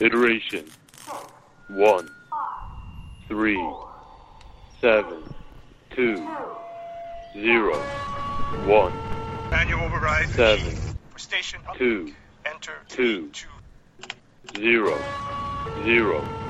Iteration. One. Three. Seven. Two. Zero. One. Manual override. Seven. Station. Two. Enter. Two. Zero. Zero.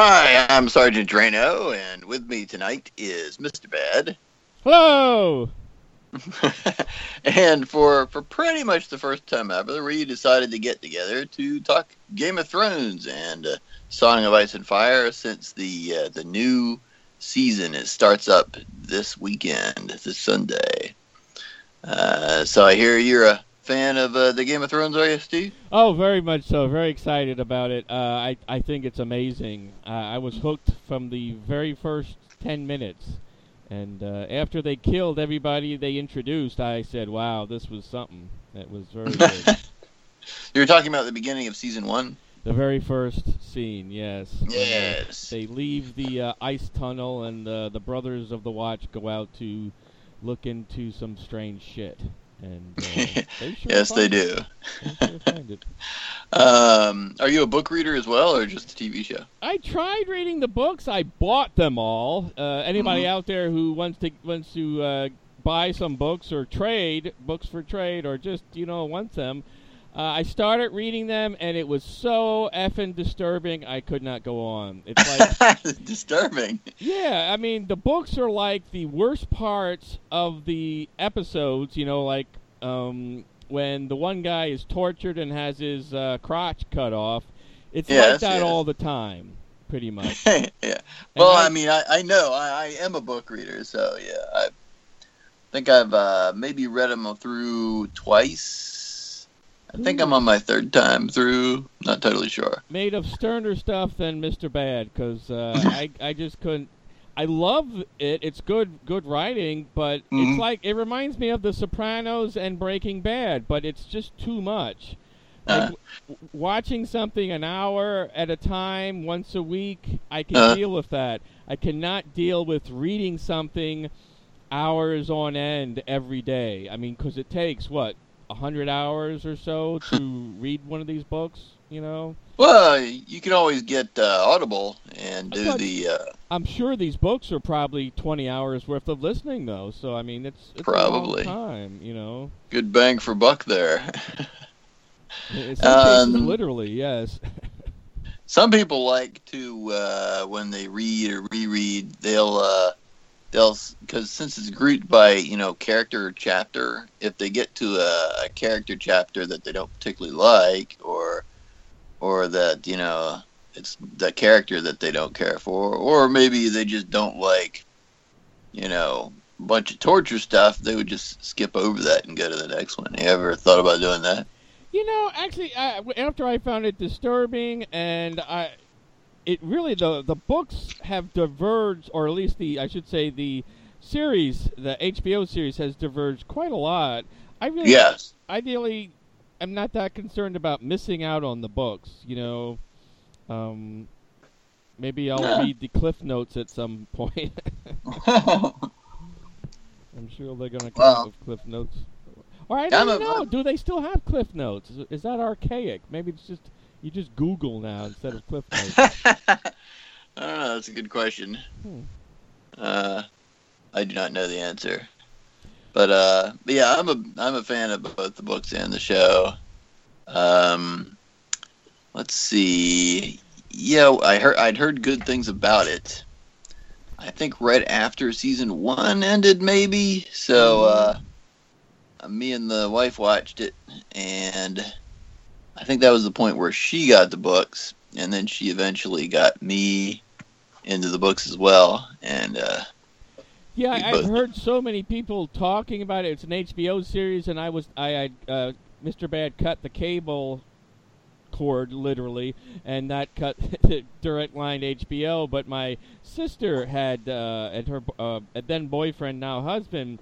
Hi, I'm Sergeant Drano, and with me tonight is Mr. Bad. Hello. and for for pretty much the first time ever, we decided to get together to talk Game of Thrones and uh, Song of Ice and Fire since the uh, the new season it starts up this weekend, this Sunday. Uh, so I hear you're a fan of uh, the Game of Thrones, are you, Steve? Oh, very much so. Very excited about it. Uh, I I think it's amazing. Uh, I was hooked from the very first ten minutes, and uh, after they killed everybody they introduced, I said, "Wow, this was something." It was very good. You were talking about the beginning of season one. the very first scene, yes. when, uh, Yes. they leave the uh, ice tunnel, and uh, the brothers of the Watch go out to look into some strange shit. And uh, they sure yes, they do. They sure. Um, are you a book reader as well, or just a TV show? I tried reading the books. I bought them all. Uh, anybody Mhm. out there who wants to wants to uh, buy some books or trade books for trade or just you know wants them, uh, I started reading them and it was so effing disturbing. I could not go on. It's like Disturbing. yeah, I mean the books are like the worst parts of the episodes. You know, like um, when the one guy is tortured and has his uh, crotch cut off. It's like Yes, that yes. all the time, pretty much. yeah. Well, I- I, mean, I, I know I, I am a book reader, so yeah. I think I've uh, maybe read them through twice. I think I'm on my third time through. Not totally sure. made of sterner stuff than Mr. Bad because uh, I I just couldn't. I love it. It's good good writing, but Mhm. it's like it reminds me of The Sopranos and Breaking Bad, but it's just too much. Like Uh. w- watching something an hour at a time once a week, I can Uh. deal with that. I cannot deal with reading something hours on end every day. I mean, because it takes what hundred hours or so to read one of these books. You know. Well, you can always get uh, Audible and do But- the. Uh, I'm sure these books are probably 20 hours worth of listening, though. So I mean, it's, it's Probably. time, you know. good bang for buck there. In some cases, Um, literally, yes. Some people like to uh, when they read or reread, they'll uh, they'll because since it's grouped by you know character or chapter, if they get to a, a character chapter that they don't particularly like, or or that you know it's the character that they don't care for, or maybe they just don't like you know a bunch of torture stuff, they would just skip over that and go to the next one. You ever thought about doing that? You know, actually, I, after I found it disturbing, and I, it really the the books have diverged, or at least the I should say the series, the HBO series has diverged quite a lot. I really, Yes. ideally, I'm not that concerned about missing out on the books. You know, um, maybe I'll Yeah. read the cliff notes at some point. I'm sure they're gonna come Well, up with cliff notes. Or I don't know. Do they still have cliff notes? Is that archaic? Maybe it's just you just Google now instead of cliff notes. I don't know. That's a good question. Hmm. Uh, I do not know the answer, but uh, but yeah, I'm a I'm a fan of both the books and the show. Um, let's see. Yeah, I heard I'd heard good things about it. I think right after season one ended, maybe. So uh, me and the wife watched it, and I think that was the point where she got the books, and then she eventually got me into the books as well. And uh, Yeah, I, I've both- heard so many people talking about it. It's an HBO series, and I was I, I uh, Mr. Bad cut the cable cord literally, and that cut the direct line HBO. But my sister had uh, and her uh, then boyfriend, now husband,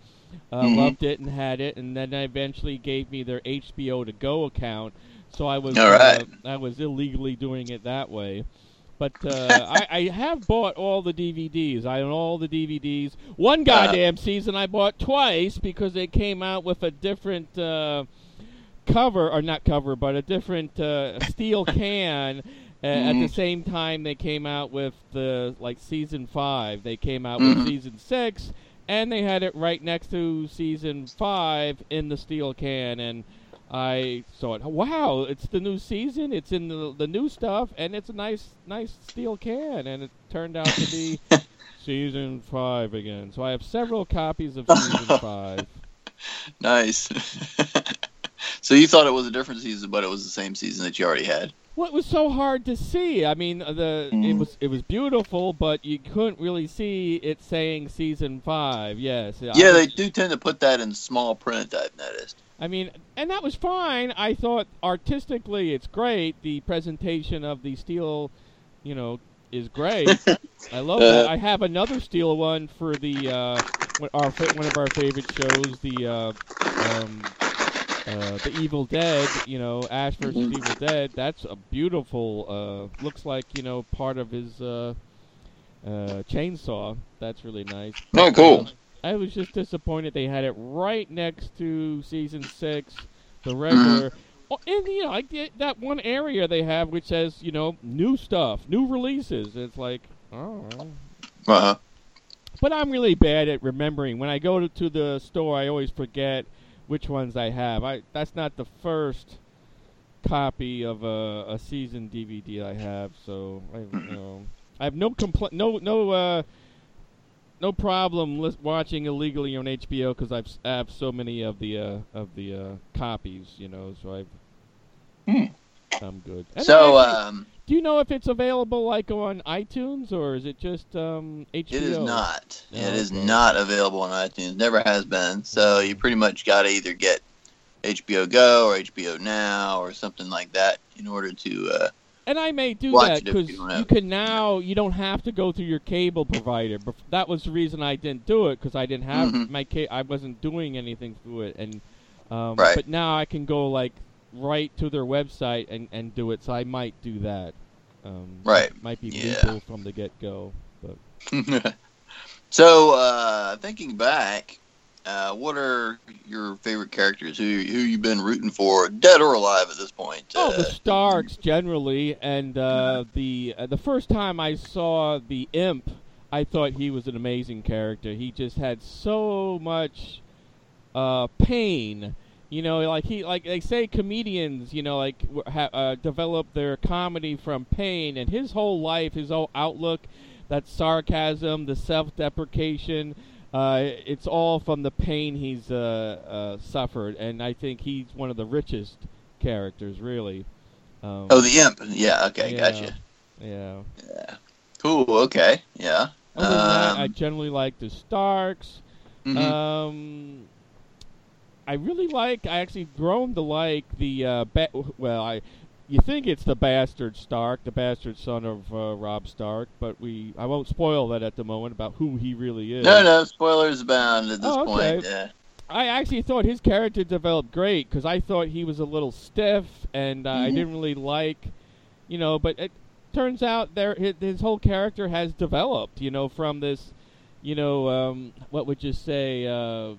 uh, Mhm. loved it and had it, and then eventually gave me their HBO to go account. So I was right. uh, I was illegally doing it that way. But uh, I, I have bought all the DVDs. I own all the DVDs. One goddamn season I bought twice because they came out with a different uh, cover, or not cover, but a different uh, steel can. Uh, At the same time, they came out with the like season five. They came out with Mhm. season six, and they had it right next to season five in the steel can. And I thought, wow, it's the new season. It's in the the new stuff, and it's a nice nice steel can. And it turned out to be season five again. So I have several copies of season five. nice. so you thought it was a different season, but it was the same season that you already had. Well, it was so hard to see. I mean, uh, the it Mhm. was it was beautiful, but you couldn't really see it saying season five. Yes. Yeah, was- they do tend to put that in small print. I've noticed. I mean, and that was fine. I thought artistically it's great. The presentation of the steel, you know, is great. I love that. Uh, I have another steel one for the uh, one- our one of our favorite shows, the uh, um, uh, the Evil Dead. You know, Ash versus Mhm. Evil Dead. That's a beautiful. Uh, looks like you know part of his uh, uh, chainsaw. That's really nice. Oh, cool. I was just disappointed they had it right next to season six, the regular. Oh, and you know, like that one area they have which says you know new stuff, new releases. It's like, oh. Uh huh. But I'm really bad at remembering. When I go to, to the store, I always forget which ones I have. I that's not the first copy of a, a season DVD I have, so I you know I have no compl- no no uh no problem lis- watching illegally on HBO because I've s- I have so many of the uh, of the uh, copies, you know. So I've Hmm. I'm good. And So, actually, um, do you know if it's available like on iTunes or is it just um, HBO? it is not. Oh, it is okay. not available on iTunes. Never has been. So you pretty much got to either get HBO Go or HBO Now or something like that in order to. Uh, And I may do Watch that because you you can now. You don't have to go through your cable provider. That was the reason I didn't do it because I didn't have Mhm. my ca- I wasn't doing anything through it, and um, Right. but now I can go like right to their website and, and do it. So I might do that. Um, Right. Might be Yeah. legal from the get go. But so uh, thinking back, uh, what are your favorite characters? Who who you been rooting for, dead or alive at this point? Oh, Uh, the Starks generally, and uh, the uh, the first time I saw the Imp, I thought he was an amazing character. He just had so much uh, pain. You know, like he like they say comedians, you know, like ha- uh, develop their comedy from pain, and his whole life, his whole outlook, that sarcasm, the self-deprecation, uh, it's all from the pain he's uh, uh, suffered, and I think he's one of the richest characters, really. Um, oh, the imp. Yeah. Okay. yeah, Gotcha. Yeah. Yeah. Cool. Okay. Yeah. That, Um, I generally like the Starks. mhm. Um, I really like. I actually grown to like the. Uh, ba- well, I. You think it's the bastard Stark, the bastard son of uh, Robb Stark, but we. I won't spoil that at the moment about who he really is. no, no spoilers abound at this Oh, okay. point. Yeah. I actually thought his character developed great because I thought he was a little stiff and uh, I Mhm. didn't really like, you know. But it turns out there his, his whole character has developed, you know, from this, you know, um, what would you say, uh,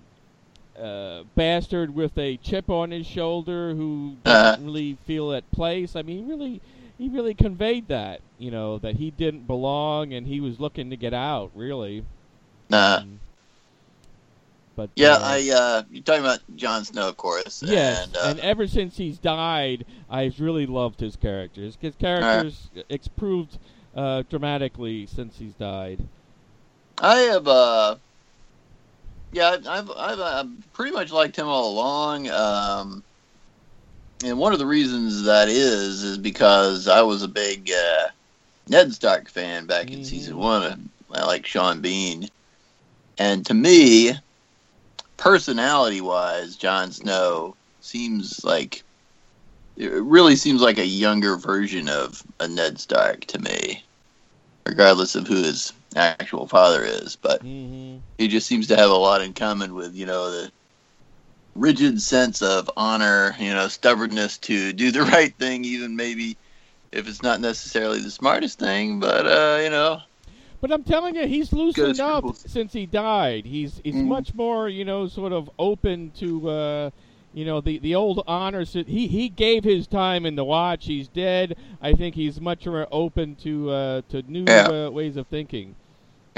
uh, bastard with a chip on his shoulder who doesn't Uh-huh. really feel at place. I mean, really, he really conveyed that, you know, that he didn't belong and he was looking to get out, really. Uh, Um, But Yeah, uh, I uh, you're talking about Jon Snow, of course. Yes, and, uh, and ever since he's died, I've really loved his characters. His characters improved uh, dramatically since he's died. I have, uh, yeah, I've, I've, uh, pretty much liked him all along. Um, and one of the reasons that is is because I was a big uh, Ned Stark fan back in Mhm. season one. I like Sean Bean, and to me, personality-wise, Jon Snow seems like it really seems like a younger version of a Ned Stark to me, regardless of who his actual father is. But hmm he just seems to have a lot in common with you know the rigid sense of honor you know stubbornness to do the right thing even maybe if it's not necessarily the smartest thing but uh you know But I'm telling you, he's loosened up scruples. since he died. He's he's Mhm. much more, you know, sort of open to, uh, you know, the the old honors. He he gave his time in the watch. He's dead. I think he's much more open to uh, to new Yeah. uh, ways of thinking.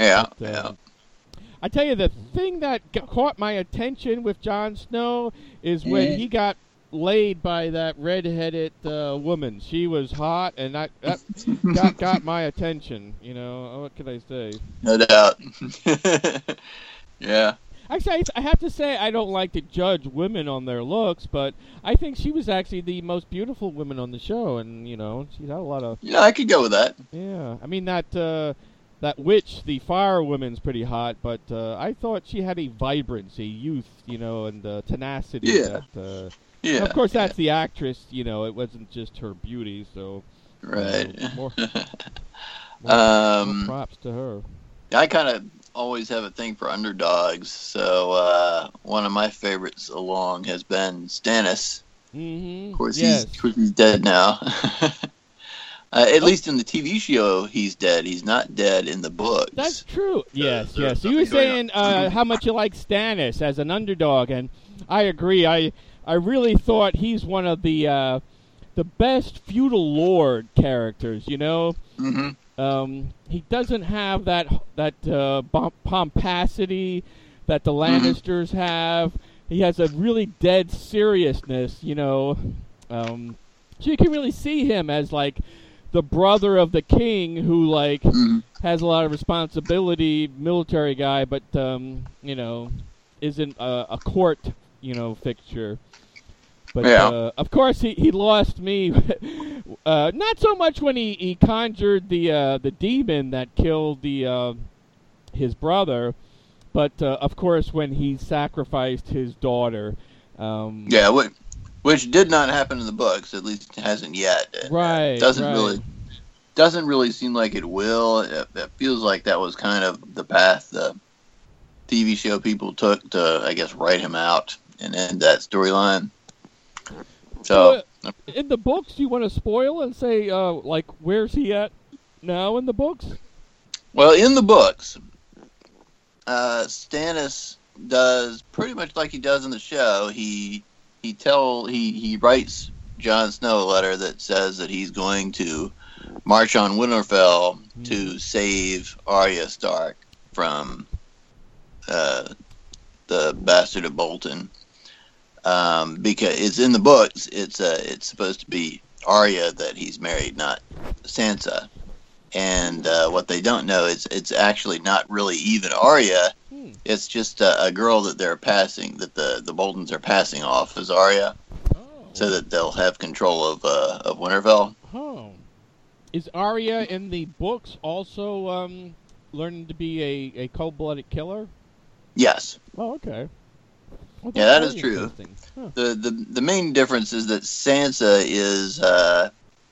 Yeah But, uh, yeah I tell you, the thing that g- caught my attention with Jon Snow is when Mhm. he got laid by that red-headed uh, woman. She was hot, and that, that got got my attention. You know, what can I say? no doubt yeah Actually, I, I have to say I don't like to judge women on their looks, but I think she was actually the most beautiful woman on the show, and you know, she had a lot of yeah i could go with that yeah. I mean that uh, that witch, the fire woman's pretty hot, but uh, I thought she had a vibrancy, youth, you know, and uh, tenacity. Yeah. That, uh, yeah Of course, that's the actress. You know, it wasn't just her beauty. So right uh, more, more, um more props to her. I kind of always have a thing for underdogs. So uh, one of my favorites along has been Stannis. Mm-hmm. Of course, yes. he's of course he's dead now. uh, at least in the TV show, he's dead. He's not dead in the books. That's true. Yes, there's yes. So you were saying uh, how much you like Stannis as an underdog, and I agree. I I really thought he's one of the uh, the best feudal lord characters. You know, hmm um, he doesn't have that that uh, pomposity that the Mhm. Lannisters have. He has a really dead seriousness. You know, um, so you can really see him as like the brother of the king who like hmm has a lot of responsibility, military guy, but um, you know, isn't a, a court, you know, fixture. But Yeah. uh, of course, he, he lost me. uh, not so much when he, he conjured the uh, the demon that killed the uh, his brother, but uh, of course when he sacrificed his daughter. Um, Yeah, which, did not happen in the books. At least it hasn't yet. It Right. doesn't right. really doesn't really seem like it will. It, it feels like that was kind of the path the TV show people took to, I guess, write him out and end that storyline. So, uh, in the books, do you want to spoil and say uh, like where's he at now in the books? well, in the books, uh, Stannis does pretty much like he does in the show. He he tell he he writes Jon Snow a letter that says that he's going to march on Winterfell to save Arya Stark from uh, the bastard of Bolton. Um, because it's in the books, it's uh, it's supposed to be Arya that he's married, not Sansa. And uh, what they don't know is it's actually not really even Arya. It's just a, a girl that they're passing, that the the Boltons are passing off as Arya, Oh. so that they'll have control of uh, of Winterfell. Oh. Is Arya in the books also um, learning to be a, a cold-blooded killer? Yes. Oh, okay. Well, Yeah, that is true. Huh. the the the main difference is that Sansa is uh,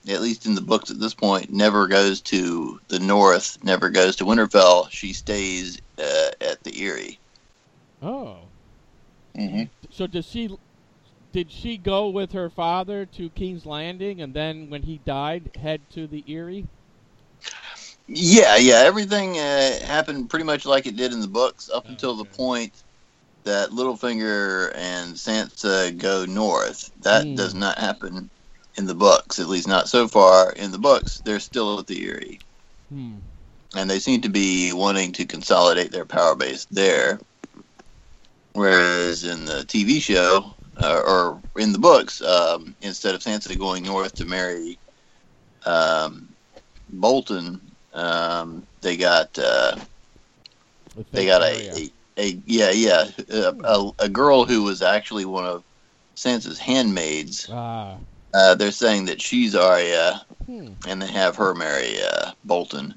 at least in the books at this point never goes to the north, never goes to Winterfell. She stays uh, at the Eyrie. Oh. Mm-hmm. So does she? Did she go with her father to King's Landing, and then when he died, head to the Eyrie? Yeah, yeah, everything uh, happened pretty much like it did in the books up Oh, until the point that Littlefinger and Sansa go north. That Hmm. does not happen in the books, at least not so far. In the books, they're still at the Eyrie. Hmm. and they seem to be wanting to consolidate their power base there. Whereas in the TV show uh, or in the books, um, instead of Sansa going north to marry um, Bolton, um, they got uh, they got a, a, a yeah yeah a, a, a girl who was actually one of Sansa's handmaids. Ah. Uh, they're saying that she's Arya, Hmm. and they have her marry uh, Bolton.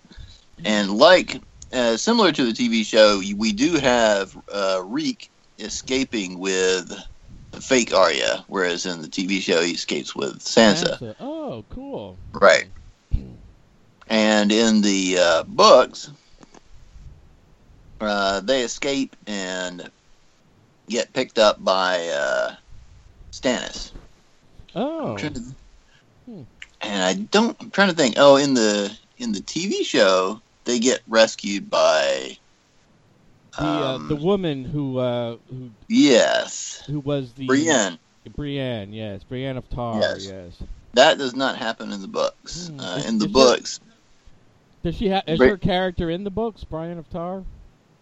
And like uh, similar to the TV show, we do have uh, Reek escaping with fake Arya, whereas in the TV show he escapes with Sansa. Sansa. Oh, cool. Right. And in the uh, books, uh, they escape and get picked up by uh, Stannis. Oh. To- Hmm. And I don't. I'm trying to think. Oh, in the in the TV show, they get rescued by. The uh, Um, the woman who uh who yes, who was the Brienne. Brienne, yes, Brienne of Tarth, Yes. yes. That does not happen in the books. Hmm. Uh, Is- in the is books, Does she have is Bri- her character in the books, Brienne of Tarth?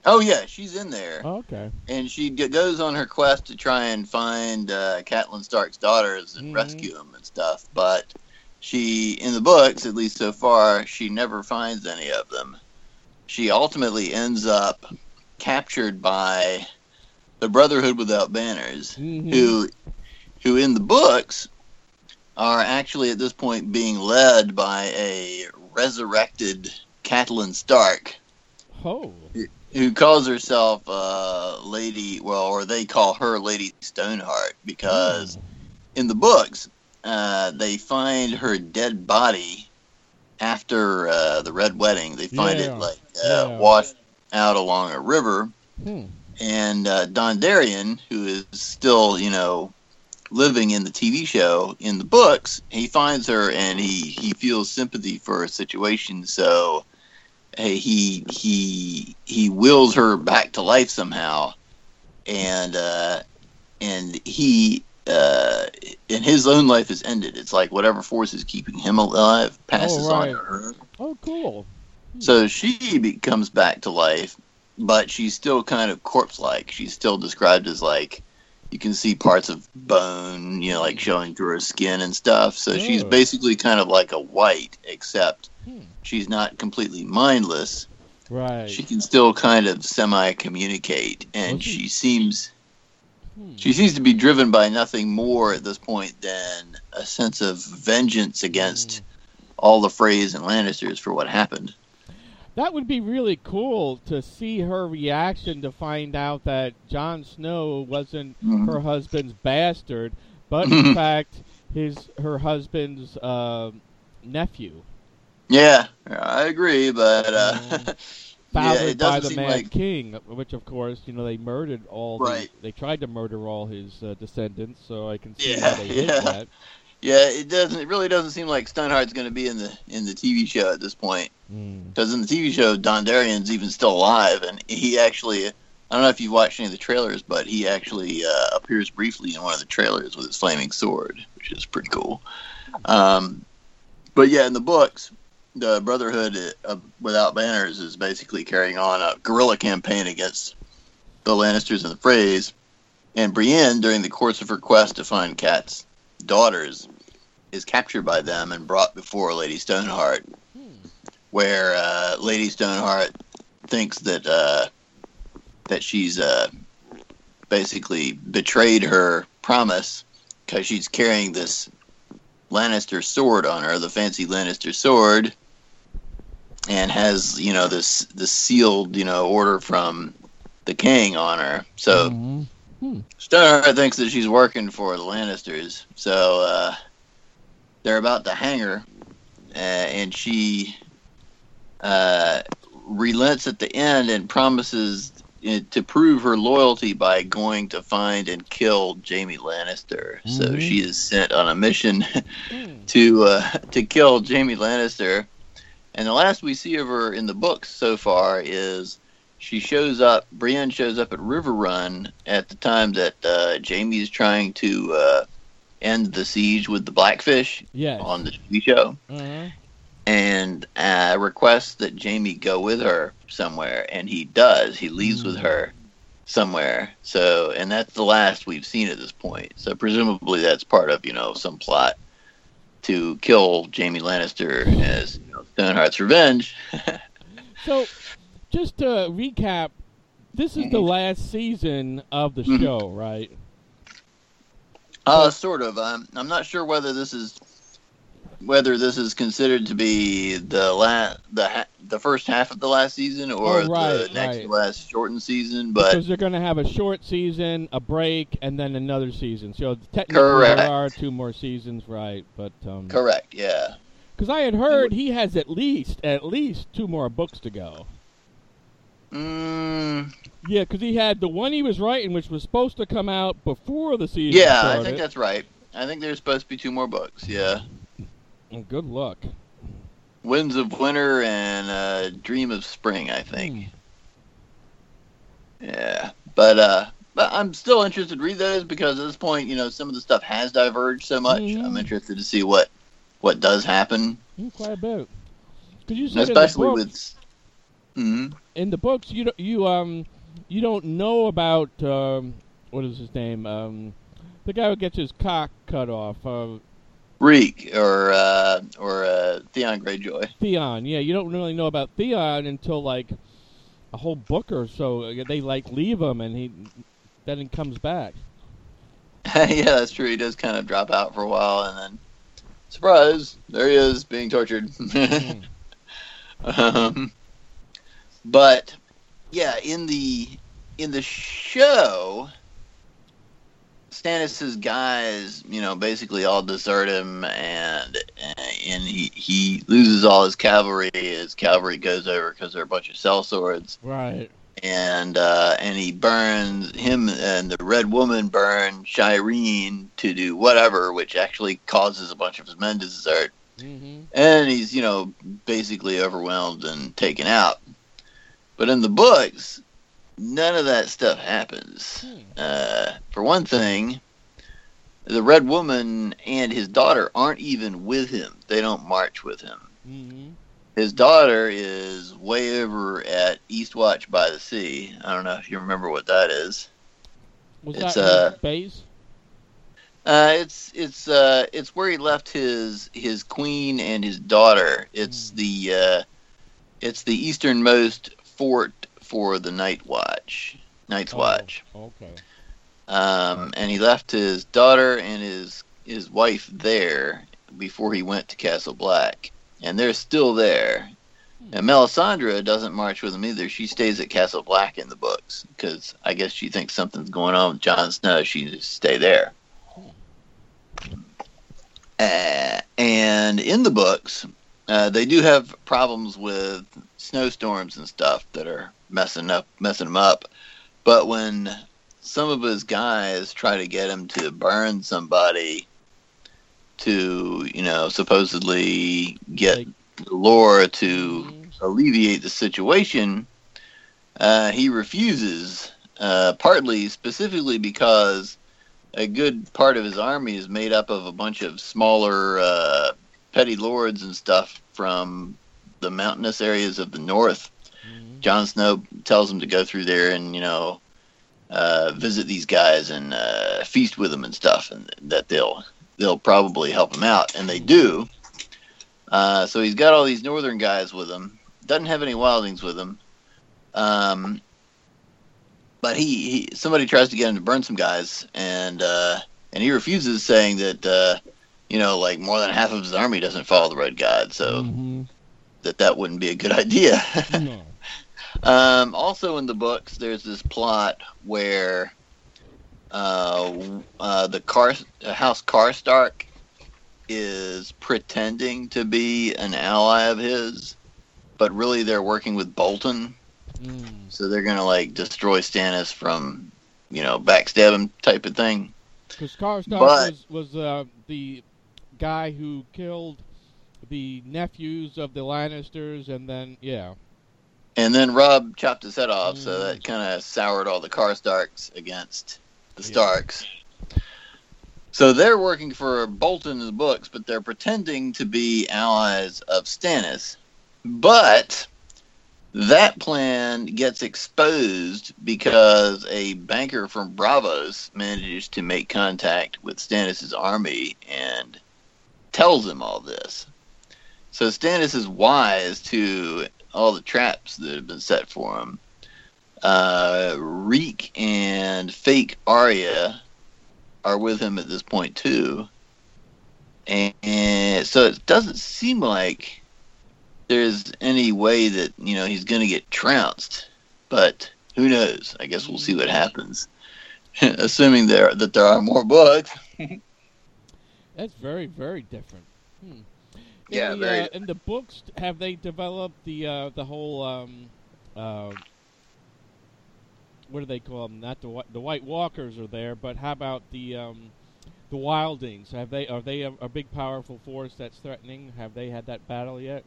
Oh yeah, she's in there. Oh, okay. and she g- goes on her quest to try and find uh, Catelyn Stark's daughters and Mhm. rescue them and stuff. But she, in the books, at least so far, she never finds any of them. She ultimately ends up captured by the Brotherhood Without Banners, Mhm. who, who in the books are actually at this point being led by a resurrected Catelyn Stark Oh. Who calls herself uh, Lady, well, or they call her Lady Stoneheart because in the books uh, they find her dead body after uh, the Red Wedding. They find Yeah. it like uh, Yeah. washed out along a river, Hmm. and uh, Dondarrion, who is still, you know, living in the TV show, in the books, he finds her and he he feels sympathy for her situation, so he he he wills her back to life somehow, and uh, and he. Uh, and his own life is ended. It's like whatever force is keeping him alive passes on right. to her. Oh, cool. So she be- comes back to life, but she's still kind of corpse-like. She's still described as like you can see parts of bone, you know, like showing through her skin and stuff. So she's Oh. basically kind of like a white, except. She's not completely mindless. Right. She can still kind of semi-communicate, and Well, she- seems Hmm. she seems to be driven by nothing more at this point than a sense of vengeance against Mm. all the Freys and Lannisters for what happened. That would be really cool to see her reaction to find out that Jon Snow wasn't Mhm. her husband's bastard, but in fact his her husband's uh, nephew, Yeah, I agree, but uh, Mm. yeah, it doesn't the seem Mad like King, which of course you know they murdered all. Right. The, they tried to murder all his uh, descendants, so I can see Yeah, how they did yeah. that. yeah, it doesn't. It really doesn't seem like Stoneheart's going to be in the in the TV show at this point. Mm. Because in the TV show, Don Dondarrion's even still alive, and he actually. I don't know if you've watched any of the trailers, but he actually uh, appears briefly in one of the trailers with his flaming sword, which is pretty cool. Um, but yeah, in the books, the Brotherhood uh, without banners is basically carrying on a guerrilla campaign against the Lannisters and the Freys. And Brienne, during the course of her quest to find Cat's daughters, is captured by them and brought before Lady Stoneheart, where uh, Lady Stoneheart thinks that uh, that she's uh, basically betrayed her promise because she's carrying this Lannister sword on her, the fancy Lannister sword, and has you know this this sealed you know order from the king on her. So Mhm. Stoneheart thinks that she's working for the Lannisters, so uh, they're about to hang her, uh, and she uh, relents at the end and promises to prove her loyalty by going to find and kill Jaime Lannister. So Mhm. she is sent on a mission Hmm. to uh, to kill Jaime Lannister. And the last we see of her in the books so far is she shows up. Brienne shows up at Riverrun at the time that uh, Jaime is trying to uh, end the siege with the Blackfish Yes. on the TV show, Uh-huh. And uh, requests that Jaime go with her somewhere, and he does. He leaves with Mm. her. somewhere. So, and that's the last we've seen at this point. So, presumably, that's part of you know some plot to kill Jaime Lannister as you know, Stoneheart's revenge. So, just to recap, this is the last season of the Mhm. show, right? Uh, sort of. I'm I'm not sure whether this is whether this is considered to be the la- the ha- the first half of the last season or Oh, right, the next right. last shortened season, but because they're going to have a short season, a break, and then another season. So technically, Correct. there are two more seasons, right? But um, correct, yeah. Because I had heard he has at least at least two more books to go. Mm, Yeah, because he had the one he was writing, which was supposed to come out before the season yeah, started. I think that's right. I think there's supposed to be two more books. Yeah, Oh, Good luck. Winds of Winter and uh, Dream of Spring. I think. Hmm. Yeah, but uh, but I'm still interested to read those because at this point, you know, some of the stuff has diverged so much. Mhm. I'm interested to see what what does happen, Mm, quite a bit. You said especially in the books, with. Mhm. in the books you don't, you um you don't know about um what is his name um the guy who gets his cock cut off uh, Reek or uh, or uh, Theon Greyjoy. Theon. Yeah, you don't really know about Theon until like a whole book or so. They like leave him and he then he comes back. yeah, that's true. He does kind of drop out for a while, and then surprise, there he is being tortured. um, but yeah, in the in the show, Stannis's guys, you know, basically all desert him, and and he he loses all his cavalry. His cavalry goes over because they're a bunch of sellswords Right. and uh, and he burns him and the red woman burn Shireen to do whatever, which actually causes a bunch of his men to desert. Mm-hmm. And he's you know basically overwhelmed and taken out. But in the books, none of that stuff happens. Hmm. Uh, for one thing, the red woman and his daughter aren't even with him. They don't march with him. Mm-hmm. His daughter is way over at Eastwatch by the Sea. I don't know if you remember what that is. Was It's, that uh, base? Uh, it's it's uh, it's where he left his his queen and his daughter. It's Hmm. the uh, it's the easternmost fort for the Night Watch. Night's Watch. Oh, okay. Um, and he left his daughter and his his wife there before he went to Castle Black, and they're still there. And Melisandre doesn't march with him either. She stays at Castle Black in the books because I guess she thinks something's going on with Jon Snow. She just to stay there. Uh, and in the books, uh, they do have problems with snowstorms and stuff that are messing up, messing him up. But when some of his guys try to get him to burn somebody to, you know, supposedly get Like- Laura to Mhm. alleviate the situation, uh, he refuses, uh, partly specifically because a good part of his army is made up of a bunch of smaller uh, petty lords and stuff from the mountainous areas of the north. Mhm. Jon Snow tells him to go through there and you know uh, visit these guys and uh, feast with them and stuff, and that they'll they'll probably help him out, and they do. Uh, so he's got all these northern guys with him. Doesn't have any wildings with him. Um, but he, he somebody tries to get him to burn some guys, and uh, and he refuses, saying that uh, you know like more than half of his army doesn't follow the red god, so Mhm. that that wouldn't be a good idea. No. Um, also in the books, there's this plot where uh, uh, the Car uh, House Karstark is pretending to be an ally of his, but really they're working with Bolton, Mm. so they're gonna like destroy Stannis from, you know, backstab him type of thing. Because Karstark But- was was uh, the guy who killed the nephews of the Lannisters, and then yeah, And then Robb chopped his head off, so Mm. that kind of soured all the Karstarks against the Yeah. Starks. So they're working for Bolton in the books, but they're pretending to be allies of Stannis. But that plan gets exposed because a banker from Braavos manages to make contact with Stannis' army and tells him all this. So Stannis is wise to all the traps that have been set for him. Uh, Reek and fake Arya are with him at this point too, and, and so it doesn't seem like there's any way that you know he's going to get trounced. But who knows? I guess we'll see what happens. Assuming there that there are more books. That's very, very different. Hmm. In Yeah, the, very uh, in the books, have they developed the uh, the whole um, uh, what do they call them? Not the the White Walkers are there, but how about the um, the Wildings? Have they are they a, a big powerful force that's threatening? Have they had that battle yet?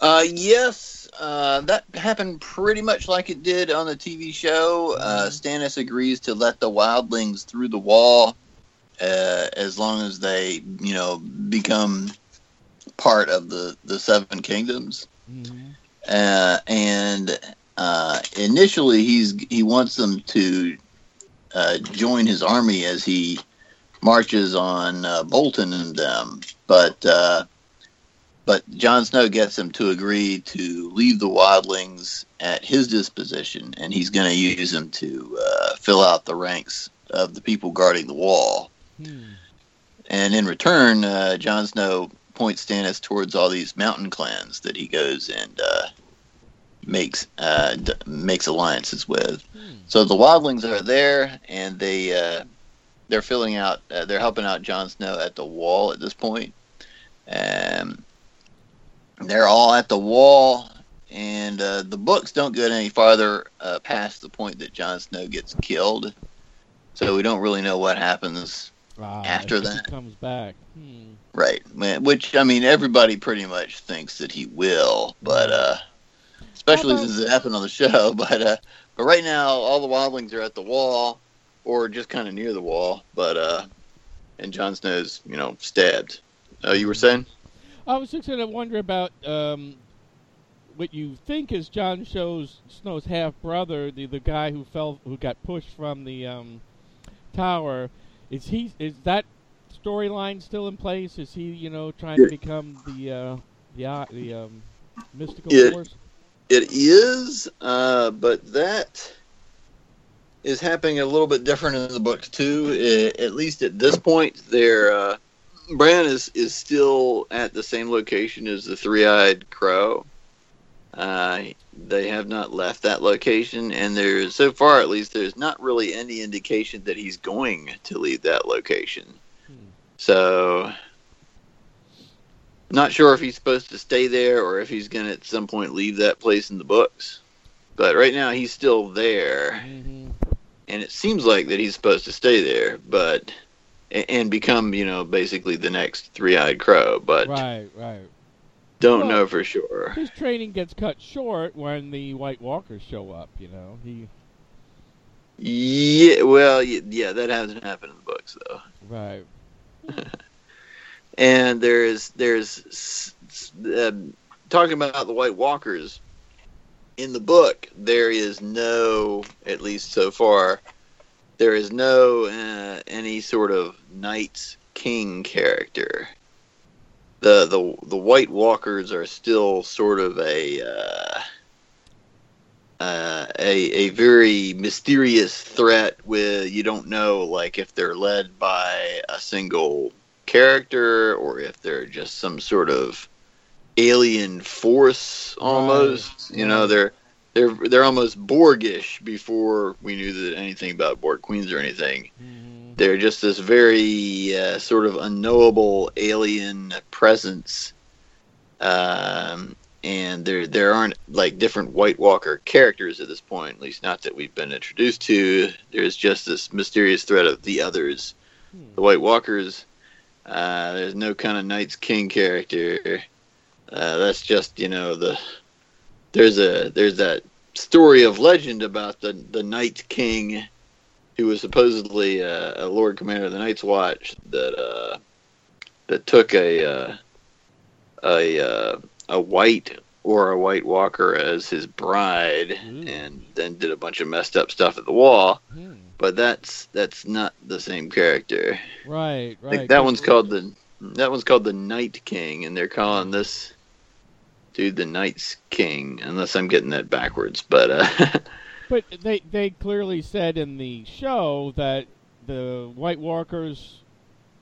Uh, yes, uh, that happened pretty much like it did on the TV show. Uh, Stannis agrees to let the wildlings through the wall uh, as long as they, you know, become part of the, the Seven Kingdoms. Mm-hmm. Uh, and uh, initially, he's he wants them to uh, join his army as he marches on uh, Bolton and them, but. Uh, but Jon Snow gets him to agree to leave the wildlings at his disposition, and he's going to use them to uh, fill out the ranks of the people guarding the wall. Hmm. And in return, uh, Jon Snow points Stannis towards all these mountain clans that he goes and uh, makes uh, d- makes alliances with. Hmm. So the wildlings are there, and they uh, they're filling out. Uh, they're helping out Jon Snow at the wall at this point. Um, they're all at the wall, and uh, the books don't get any farther uh, past the point that Jon Snow gets killed. So we don't really know what happens Ah, After if he that. comes back. Hmm. Right. Man, Which I mean, everybody pretty much thinks that he will, but uh, especially How about- since it happened on the show. But uh, but right now, all the wildlings are at the wall, or just kind of near the wall. But uh, and Jon Snow's you know stabbed. Oh, you were saying? I was just going to wonder about um, what you think is John Show's Snow's half brother, the the guy who fell, who got pushed from the um, tower. Is he? Is that storyline still in place? Is he, you know, trying to become the uh, the uh, the um, mystical Yeah. force? It is, uh, but that is happening a little bit different in the book too. I- at least at this point, there, uh, Bran is is still at the same location as the three-eyed crow. Uh, they have not left that location, and there's so far, at least, there's not really any indication that he's going to leave that location. Hmm. So, not sure if he's supposed to stay there or if he's going to at some point leave that place in the books. But right now, he's still there, hmm and it seems like that he's supposed to stay there, but and become, you know, basically the next three-eyed crow. But Right, right. Don't Well- know for sure. His training gets cut short when the White Walkers show up. You know, he Yeah, well, yeah, that hasn't happened in the books though. right. and there's there's s- um, talking about the White Walkers in the book. There is no, at least so far, there is no uh, any sort of Night's King character. The the the White Walkers are still sort of a. Uh, uh, a a very mysterious threat with you don't know like if they're led by a single character or if they're just some sort of alien force almost. You know they're they're they're almost borgish before we knew that anything about borg queens or anything. Hmm they're just this very uh, sort of unknowable alien presence um, and there there aren't like different White Walker characters at this point, at least not that we've been introduced to. There's just this mysterious threat of the others, the White Walkers. Uh, there's no kind of Night's King character. Uh, that's just you know the there's a there's that story of legend about the the Night King, who was supposedly uh, a Lord Commander of the Night's Watch that uh, that took a uh, a uh, a white or a White Walker as his bride, Ooh. and then did a bunch of messed up stuff at the wall. Hmm. But that's that's not the same character. Right, right. that one's called the that one's called the Night King, and they're calling this dude the Night's King, unless I'm getting that backwards. But uh, But they they clearly said in the show that the White Walkers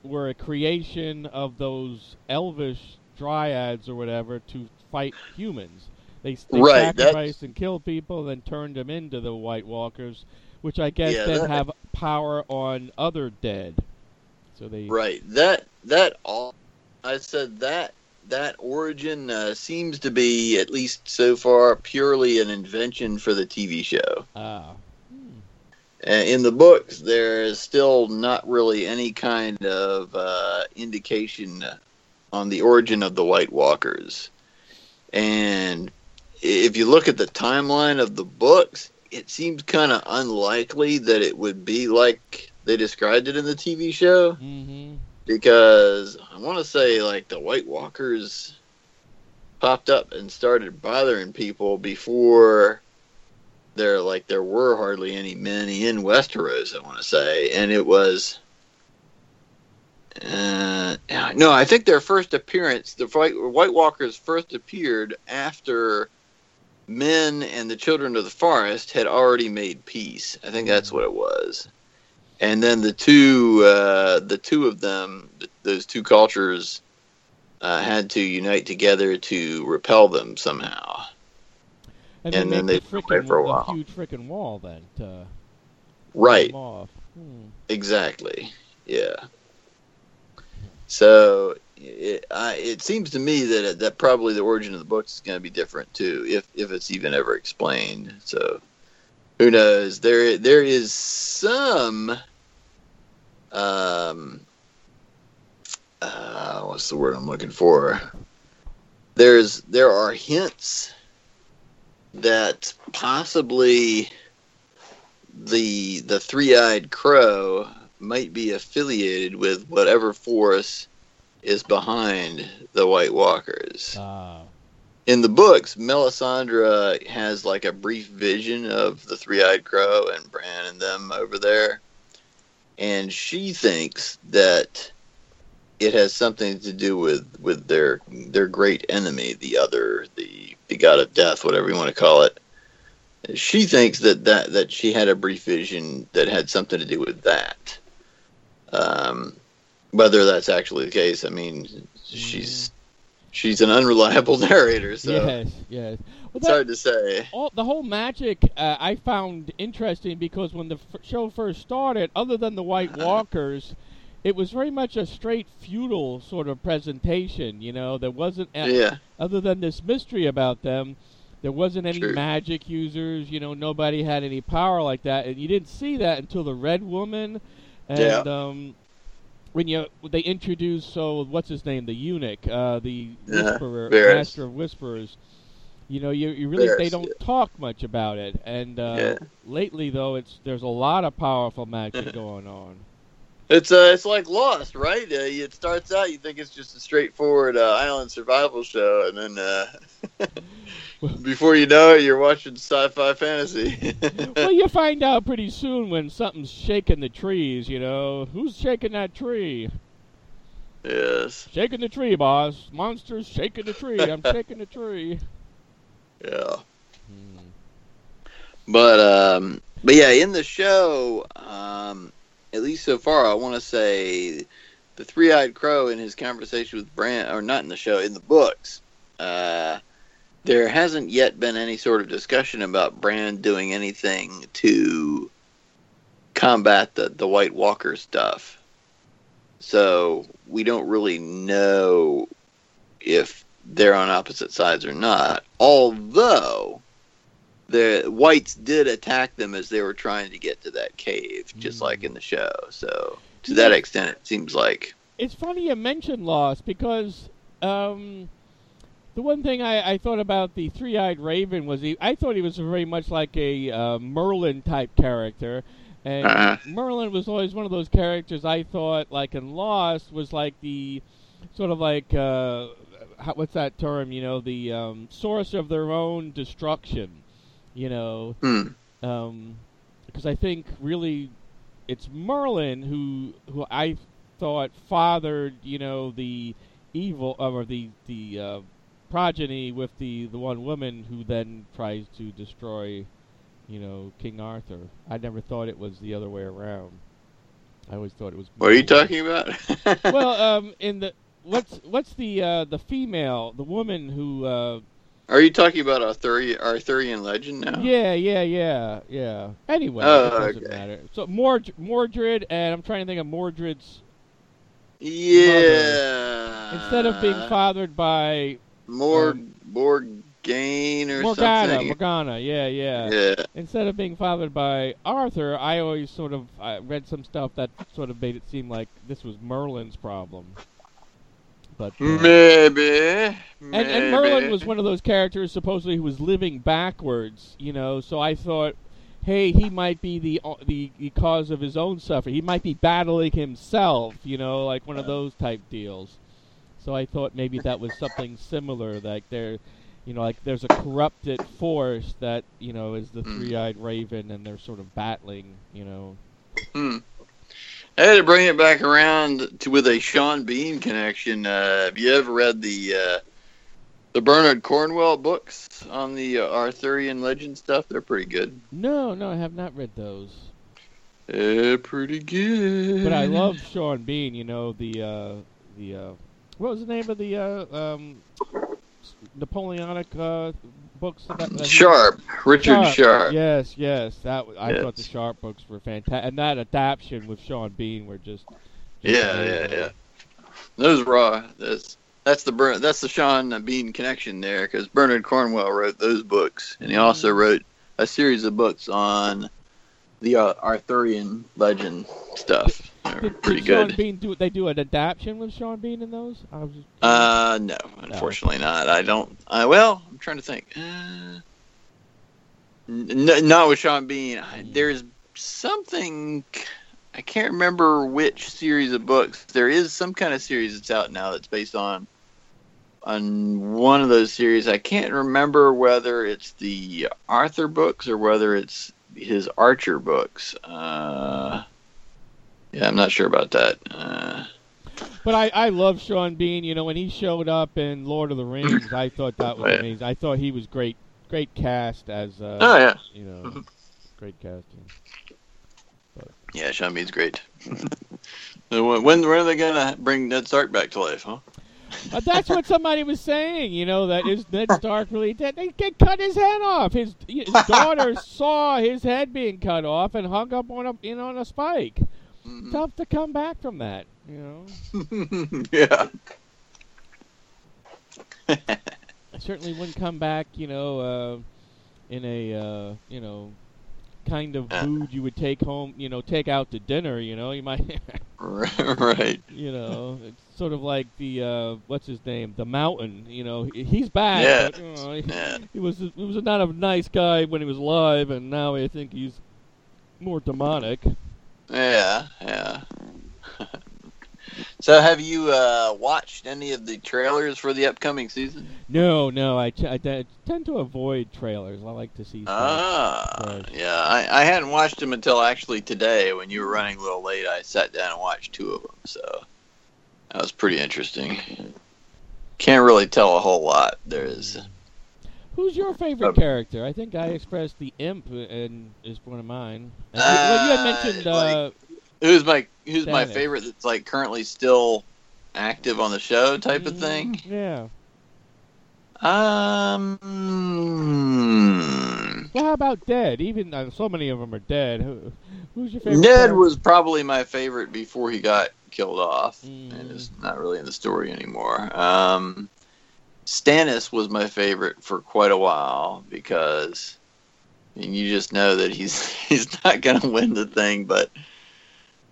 were a creation of those elvish dryads or whatever to fight humans. They, they Right, that's- sacrificed and killed people, then turned them into the White Walkers, which I guess Yeah, then that- have power on other dead. So they right that that all I said that that origin uh, seems to be at least so far purely an invention for the TV show. ah Uh, in the books, there is still not really any kind of uh, indication on the origin of the White Walkers. And if you look at the timeline of the books, it seems kind of unlikely that it would be like they described it in the TV show hmm because I want to say like the White Walkers popped up and started bothering people before there like there were hardly any men in Westeros. I want to say, and it was. Uh, no, I think their first appearance, the White, White Walkers first appeared after men and the Children of the Forest had already made peace. I think that's what it was and then the two uh, the two of them th- those two cultures uh, had to unite together to repel them somehow And, And then they away frickin' for a while. huge freaking wall then to right. Hmm. exactly yeah so it, I, it seems to me that that probably the origin of the books is going to be different too if if it's even ever explained so who knows there there is some um uh, what's the word I'm looking for? There's there are hints that possibly the the three-eyed crow might be affiliated with whatever force is behind the White Walkers. Ah. In the books, Melisandre has like a brief vision of the three-eyed crow and Bran and them over there, and she thinks that it has something to do with with their their great enemy, the other, the the god of death, whatever you want to call it. She thinks that that that she had a brief vision that had something to do with that. Um, whether that's actually the case, I mean, she's she's an unreliable narrator, so yes, yes. Well, it's that, hard to say. all, the whole magic uh, I found interesting because when the f- show first started, other than the White Walkers, it was very much a straight feudal sort of presentation. You know, there wasn't a- Yeah, other than this mystery about them. There wasn't any True. magic users. You know, nobody had any power like that, and you didn't see that until the Red Woman, and Yeah. um, when you they introduce so what's his name, the eunuch, uh, the whisperer, Varys. master of whisperers. You know, you, you really they don't yeah. talk much about it, and uh, Yeah. lately though, it's there's a lot of powerful magic going on. It's uh, it's like Lost, right? Uh, it starts out you think it's just a straightforward uh, island survival show, and then uh, before you know it, you're watching sci-fi fantasy. well, you find out pretty soon when something's shaking the trees. You know, who's shaking that tree? yes, Shaking the tree, boss. Monsters shaking the tree. I'm shaking the tree. yeah. Hmm. But um, but yeah, in the show, um, at least so far, I want to say the three-eyed crow in his conversation with Bran, or not in the show, in the books. Uh, there hasn't yet been any sort of discussion about Bran doing anything to combat the the White Walker stuff. So we don't really know if they're on opposite sides or not. Although the whites did attack them as they were trying to get to that cave, just Mm. like in the show. So to that extent, it seems like It's funny you mentioned Lost because um, the one thing I, I thought about the three-eyed raven was he. I thought he was very much like a uh, Merlin type character, and Uh-huh. Merlin was always one of those characters I thought, like in Lost, was like the sort of like uh, how, what's that term? You know, the um, source of their own destruction. You know, Hmm. um, because I think really it's Merlin who who I thought fathered you know the evil or the the uh, progeny with the the one woman who then tries to destroy you know King Arthur. I never thought it was the other way around. I always thought it was. What are you talking about? well, um, in the what's what's the uh, the female the woman who uh, are you talking about Arthurian, Arthurian legend now? Yeah, yeah, yeah, yeah. Anyway, Oh, it doesn't okay. matter. So Mord- Mordred, and I'm trying to think of Mordred's Yeah. instead of being fathered by More um, Morgaine or Morgana, something. Morgana, yeah, yeah, Yeah. Instead of being fathered by Arthur, I always sort of I read some stuff that sort of made it seem like this was Merlin's problem. But uh, Maybe. and, and Merlin was one of those characters supposedly who was living backwards, you know. So I thought, hey, he might be the the, the cause of his own suffering. He might be battling himself, you know, like one of those type deals. So I thought maybe that was something similar, like there, you know, like there's a corrupted force that you know is the Hmm. three-eyed raven, and they're sort of battling, you know. Hmm. I had to bring it back around to with a Sean Bean connection. Uh, have you ever read the uh, the Bernard Cornwell books on the uh, Arthurian legend stuff? They're pretty good. No, no, I have not read those. They're pretty good. But I love Sean Bean. You know the uh, the uh, what was the name of the uh, um, Napoleonic uh, books? That, that Sharpe, Richard Sharpe. Yes, yes. That w- I thought the Sharpe books were fantastic, and that adaptation with Sean Bean were just. just Yeah, yeah, amazing. yeah. Those raw. That's that's the that's the Sean Bean connection there because Bernard Cornwell wrote those books, and he also Mm-hmm. wrote a series of books on the uh, Arthurian legend stuff. They're Did, pretty did Sean good. Bean do? They do an adaptation with Sean Bean in those? I was. Just, Uh, no, unfortunately not. I don't. I well, I'm trying to think. Uh, n- not with Sean Bean. I- There's something. I can't remember which series of books. There is some kind of series that's out now that's based on on one of those series. I can't remember whether it's the Arthur books or whether it's his Archer books. Uh, yeah, I'm not sure about that. Uh, But I, I love Sean Bean. You know, when he showed up in Lord of the Rings, I thought that was Oh, yeah. amazing. I thought he was great, great cast as. Uh, oh yeah. You know, great casting. Yeah, Sean Bean's great. When when when are they gonna bring Ned Stark back to life, huh? Uh, that's what somebody was saying. You know, that is Ned Stark really dead? They can cut his head off. His his daughter saw his head being cut off and hung up on a you know on a spike. Mhm. Tough to come back from that. You know, yeah. I certainly wouldn't come back. You know, uh, in a uh, you know kind of Uh. mood you would take home. You know, take out to dinner. You know, you might. right. you know, it's sort of like the uh, what's his name, the Mountain. You know, he's back. Yeah. But, you know, he, Yeah. he was he was not a nice guy when he was alive, and now I think he's more demonic. Yeah. Yeah. so have you uh, watched any of the trailers for the upcoming season? No, no, I, t- I t- tend to avoid trailers. I like to see. Ah, Right. yeah. I, I hadn't watched them until actually today when you were running a little late. I sat down and watched two of them, so that was pretty interesting. Can't really tell a whole lot. There's Who's your favorite Uh, character? I think I expressed the imp, uh, and is one of mine. And you, well, you had Uh, mentioned. like- Uh, who's my who's my favorite that's like currently still active on the show type of mm, thing. Yeah. Um, Well, how about dead? Even uh, so many of them are dead. Who, who's your favorite? Ned character? was probably my favorite before he got killed off, Mm. and is not really in the story anymore. Um, Stannis was my favorite for quite a while because I mean, you just know that he's he's not going to win the thing, but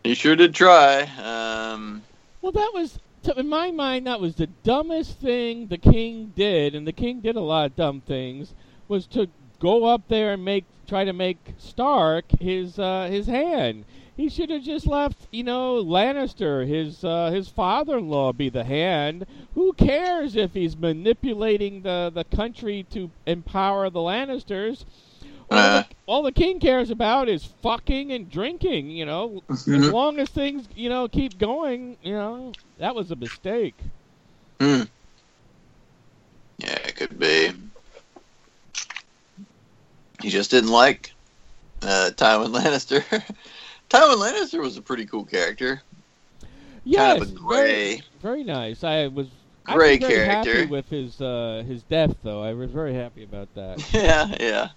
he sure did try. Um, Well, that was, in my mind, that was the dumbest thing the king did, and the king did a lot of dumb things. Was to go up there and make, try to make Stark his uh, his hand. He should have just left, you know, Lannister, his uh, his father-in-law, be the hand. Who cares if he's manipulating the the country to empower the Lannisters? All, Uh. the, all the king cares about is fucking and drinking. You know, as long as things, you know, keep going, you know, that was a mistake. Hmm. Yeah, it could be. He just didn't like uh, Tywin Lannister. Tywin Lannister was a pretty cool character. Yes, kind of a very, gray. very nice. I was I Gray was very happy character. with his uh, his death, though. I was very happy about that. yeah, yeah.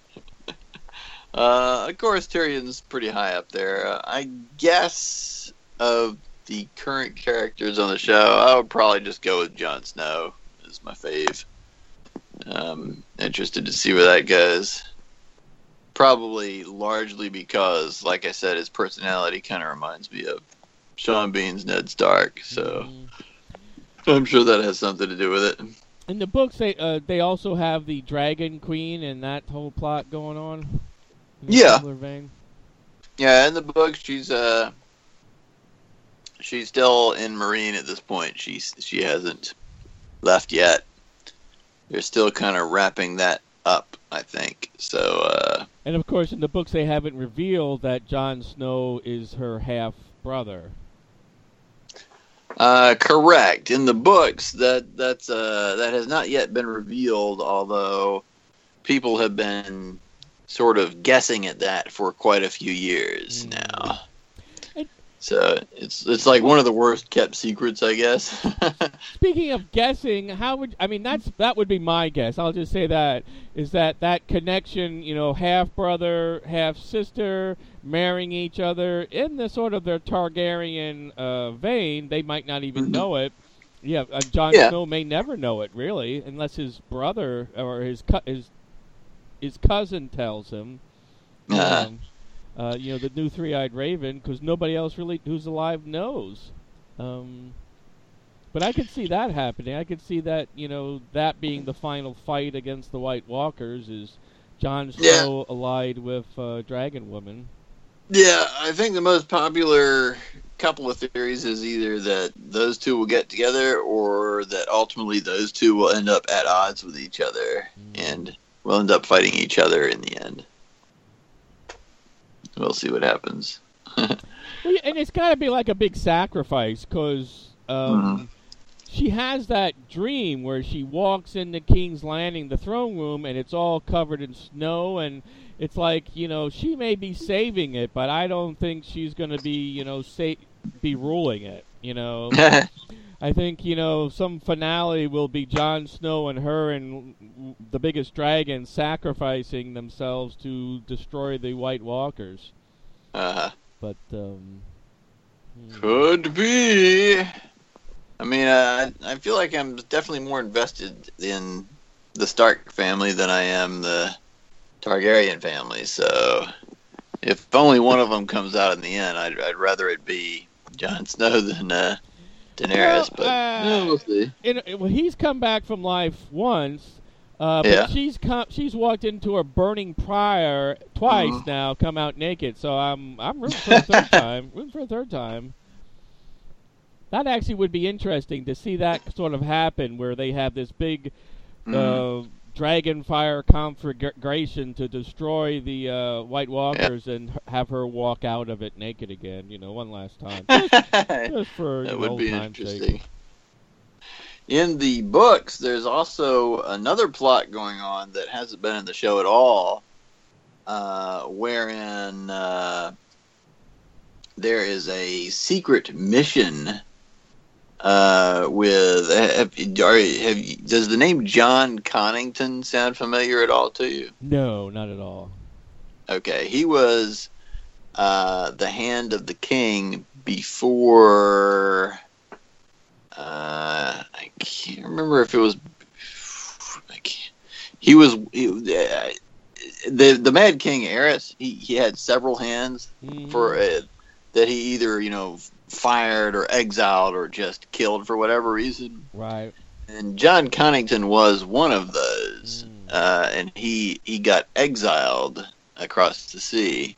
Uh, of course, Tyrion's pretty high up there. Uh, I guess of the current characters on the show, I would probably just go with Jon Snow as my fave. Um, interested to see where that goes. Probably largely because, like I said, his personality kind of reminds me of Sean Bean's Ned Stark. So Mm. I'm sure that has something to do with it. In the books, they uh, they also have the Dragon Queen and that whole plot going on. in Yeah. vein. Yeah, in the book, she's uh, she's still in Meereen at this point. She's she hasn't left yet. They're still kind of wrapping that up, I think. So, uh, And of course, in the books, they haven't revealed that Jon Snow is her half brother. uh, correct. In the books, that that's uh, that has not yet been revealed. Although people have been sort of guessing at that for quite a few years Mm. now. So it's it's like one of the worst kept secrets, I guess. Speaking of guessing, how would I mean that's that would be my guess. I'll just say that is that that connection, you know, half brother, half sister, marrying each other in the sort of their Targaryen uh, vein. They might not even Mhm. know it. Yeah, uh, Jon Yeah. Snow may never know it really, unless his brother or his cu- his his cousin tells him. Uh-huh. Um, uh, you know, the new three-eyed raven, because nobody else really who's alive knows. Um, but I could see that happening. I could see that, you know, that being the final fight against the White Walkers is Jon Yeah. Snow allied with uh, Dragon Woman. Yeah, I think the most popular couple of theories is either that those two will get together or that ultimately those two will end up at odds with each other and will end up fighting each other in the end. We'll see what happens. Well, yeah, and it's got to be like a big sacrifice because um, she has that dream where she walks into King's Landing, the throne room, and it's all covered in snow, and it's like you know she may be saving it, but I don't think she's going to be you know sa- be ruling it. You know, I think you know some finale will be Jon Snow and her and the biggest dragon sacrificing themselves to destroy the White Walkers. Uh-huh. But um, hmm. could be. I mean, uh, I feel like I'm definitely more invested in the Stark family than I am the Targaryen family. So, if only one of them comes out in the end, I'd, I'd rather it be Jon Snow than uh, Daenerys. Well, but uh, yeah, we'll see. in, well, he's come back from life once, uh, Yeah. she's come, she's walked into a burning pyre twice Mhm. now, come out naked. So I'm I'm rooting for a third time. Rooting for a third time. That actually would be interesting to see that sort of happen, where they have this big Mhm. uh, dragon fire conflagration to destroy the uh, White Walkers and have her walk out of it naked again. You know, one last time, just for that would be time's sake. interesting. In the books, there's also another plot going on that hasn't been in the show at all, uh, wherein uh, there is a secret mission uh, with. Have, are, have you, does the name Jon Connington sound familiar at all to you? No, not at all. Okay, he was uh, the hand of the king before. Uh, I can't remember if it was. I can't, he was he, uh, the the Mad King Aerys. He he had several hands Mhm. for uh, that he either you know fired or exiled or just killed for whatever reason. right. And Jon Connington was one of those, Mm. uh, and he he got exiled across the sea.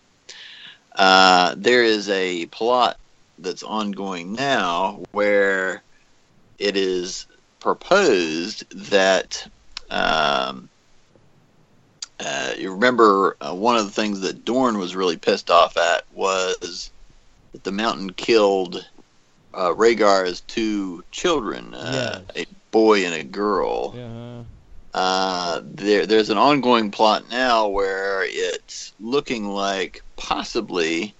uh, there is a plot that's ongoing now where it is proposed that um, uh, you remember uh, one of the things that Dorne was really pissed off at was that the mountain killed uh, Rhaegar's two children, uh, Yes. a boy and a girl. Yeah. Uh, there, there's an ongoing plot now where it's looking like possibly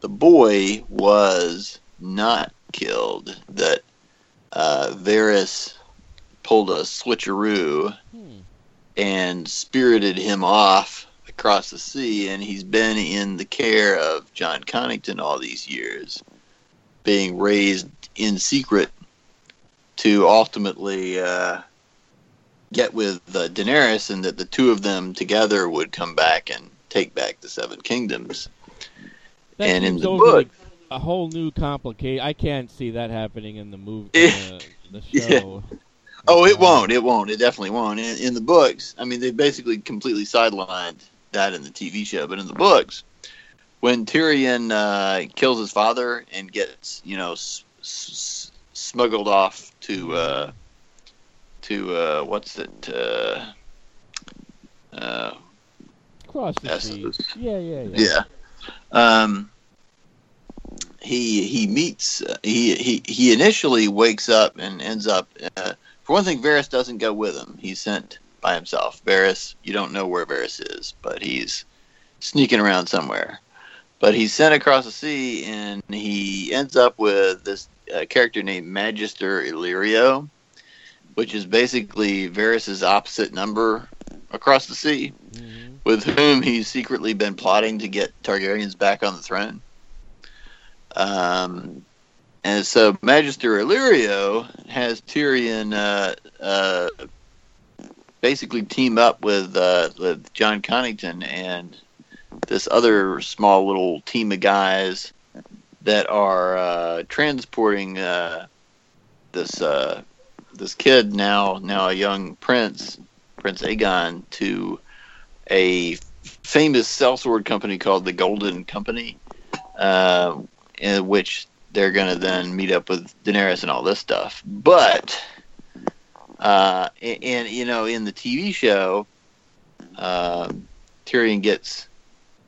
the boy was not killed. That uh, Varys pulled a switcheroo Hmm. and spirited him off across the sea, and he's been in the care of Jon Connington all these years, being raised in secret to ultimately uh, get with uh, Daenerys, and that the two of them together would come back and take back the Seven Kingdoms. That And in the book- a whole new complicate. I can't see that happening in the movie, uh, the yeah. Oh, it won't. It won't. It definitely won't. In, in the books, I mean, they basically completely sidelined that in the TV show, but in the books, when Tyrion uh, kills his father and gets, you know, s- s- smuggled off to uh, to uh, what's it? Uh, uh, Across the sea. Yeah, yeah, yeah. yeah. Um, he he meets uh, he he he initially wakes up and ends up. Uh, for one thing, Varys doesn't go with him. He's sent by himself. Varys, you don't know where Varys is, but he's sneaking around somewhere. But he's sent across the sea, and he ends up with this uh, character named Magister Illyrio, which is basically Varys's opposite number across the sea hmm with whom he's secretly been plotting to get Targaryens back on the throne. Um, and so Magister Illyrio has Tyrion uh, uh, basically team up with, uh, with Jon Connington and this other small little team of guys that are uh, transporting uh, this uh, this kid now now a young prince Prince Aegon to a famous sellsword company called the Golden Company, uh, in which they're going to then meet up with Daenerys and all this stuff. But, uh, and, and, you know, in the TV show, uh, Tyrion gets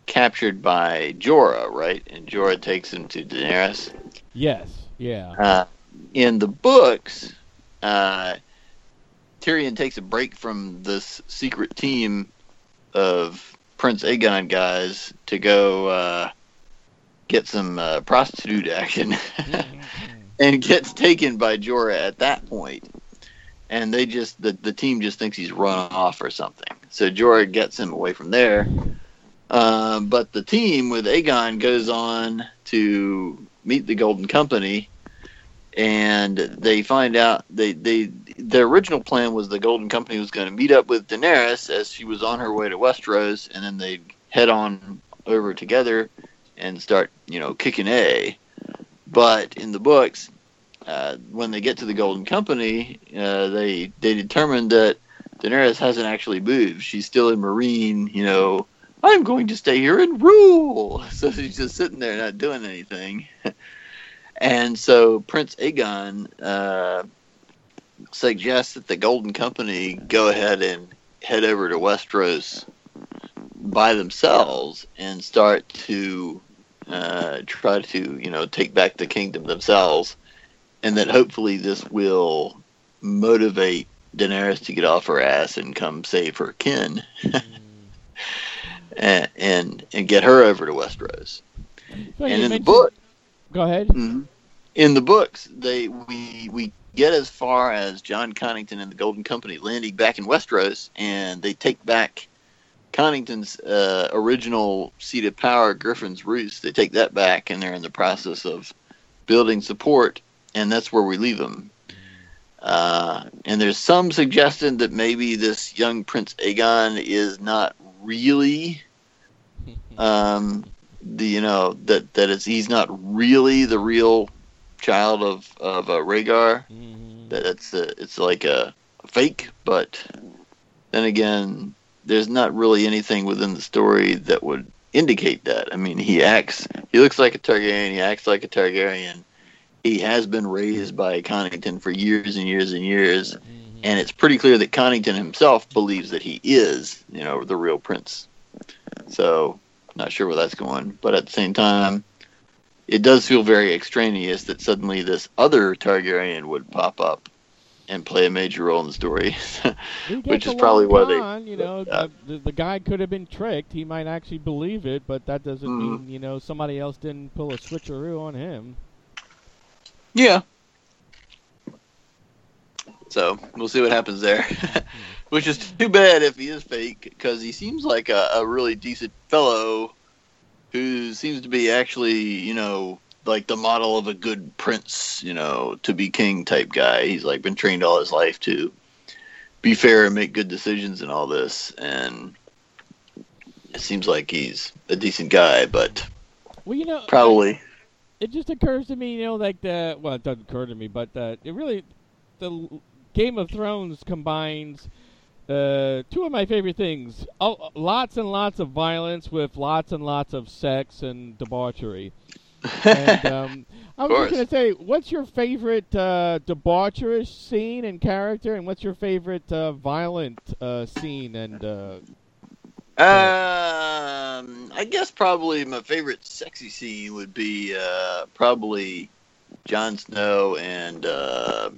captured by Jorah, right? And Jorah takes him to Daenerys. Yes, yeah. Uh, in the books, uh, Tyrion takes a break from this secret team of Prince Aegon guys to go uh, get some uh, prostitute action, and gets taken by Jorah at that point. And they just the, the team just thinks he's run off or something. So Jorah gets him away from there. Um, but the team with Aegon goes on to meet the Golden Company, and they find out they they their original plan was the Golden Company was going to meet up with Daenerys as she was on her way to Westeros, and then they'd head on over together and start you know kicking a. But in the books, uh, when they get to the Golden Company, uh, they they determined that Daenerys hasn't actually moved. She's still in Meereen, you know. I'm going to stay here and rule. So she's just sitting there not doing anything. and so Prince Aegon uh, suggests that the Golden Company go ahead and head over to Westeros by themselves and start to uh, try to, you know, take back the kingdom themselves. And that hopefully this will motivate Daenerys to get off her ass and come save her kin. and, and and get her over to Westeros. So and in the book, Go ahead. mhm, in the books, they we we get as far as Jon Connington and the Golden Company landing back in Westeros, and they take back Connington's uh, original seat of power, Griffin's Roost. They take that back, and they're in the process of building support, and that's where we leave them. Uh, and there's some suggestion that maybe this young Prince Aegon is not really um, the you know that that is he's not really the real child of of uh, Rhaegar. Mhm. That it's a, it's like a fake, but then again, there's not really anything within the story that would indicate that. I mean, he acts, he looks like a Targaryen, he acts like a Targaryen. He has been raised by Connington for years and years and years, and it's pretty clear that Connington himself believes that he is, you know, the real prince. So, not sure where that's going, but at the same time, it does feel very extraneous that suddenly this other Targaryen would pop up and play a major role in the story, which is probably why they. you know, Yeah. the, the, guy could have been tricked. He might actually believe it, but that doesn't Mhm. mean you know somebody else didn't pull a switcheroo on him. Yeah. So we'll see what happens there, which is too bad if he is fake because he seems like a, a really decent fellow who seems to be actually, you know, like the model of a good prince, you know, to be king type guy. He's like been trained all his life to be fair and make good decisions and all this, and it seems like he's a decent guy, but Well, you know, probably. It just occurs to me, you know, like the well, it doesn't occur to me, but uh, it really the Game of Thrones combines uh, two of my favorite things: oh, lots and lots of violence with lots and lots of sex and debauchery. and um, I was just going to say, what's your favorite uh, debaucherous scene and character, and what's your favorite uh, violent uh, scene and uh, Um, I guess probably my favorite sexy scene would be uh, probably Jon Snow and uh,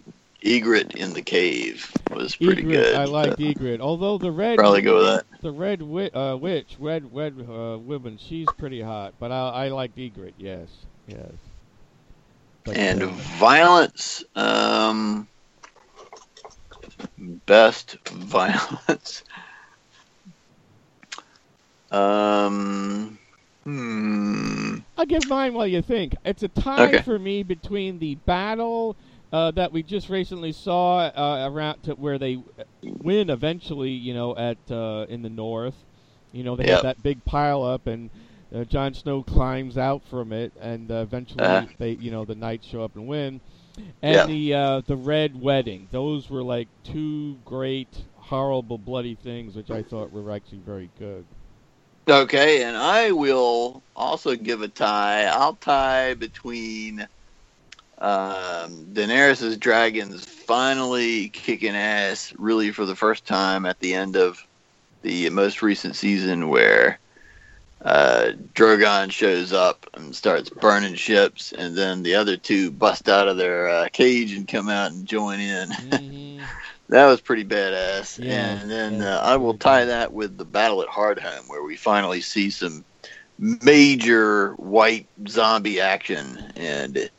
Ygritte in the cave was pretty Ygritte? good. I liked Ygritte, although the red Probably go with that. The red wi- uh, witch, red red uh, woman, she's pretty hot. But I I like Ygritte. Yes, yes. But, And uh, violence, um, best violence. Um, hmm. I'll give mine while you think. It's a tie Okay. for me between the battle uh, that we just recently saw uh, around to where they win eventually. You know, at uh, in the north. You know, they Yep. have that big pile up, and uh, Jon Snow climbs out from it, and uh, eventually Uh. they, you know, the knights show up and win. And Yep. the uh, the red wedding. Those were like two great, horrible, bloody things, which I thought were actually very good. Okay, and I will also give a tie. I'll tie between um, Daenerys' dragons finally kicking ass, really for the first time at the end of the most recent season, where uh, Drogon shows up and starts burning ships, and then the other two bust out of their uh, cage and come out and join in. Mhm. That was pretty badass. Yeah, and then yeah, uh, I will tie that with the battle at Hardhome, where we finally see some major white zombie action, and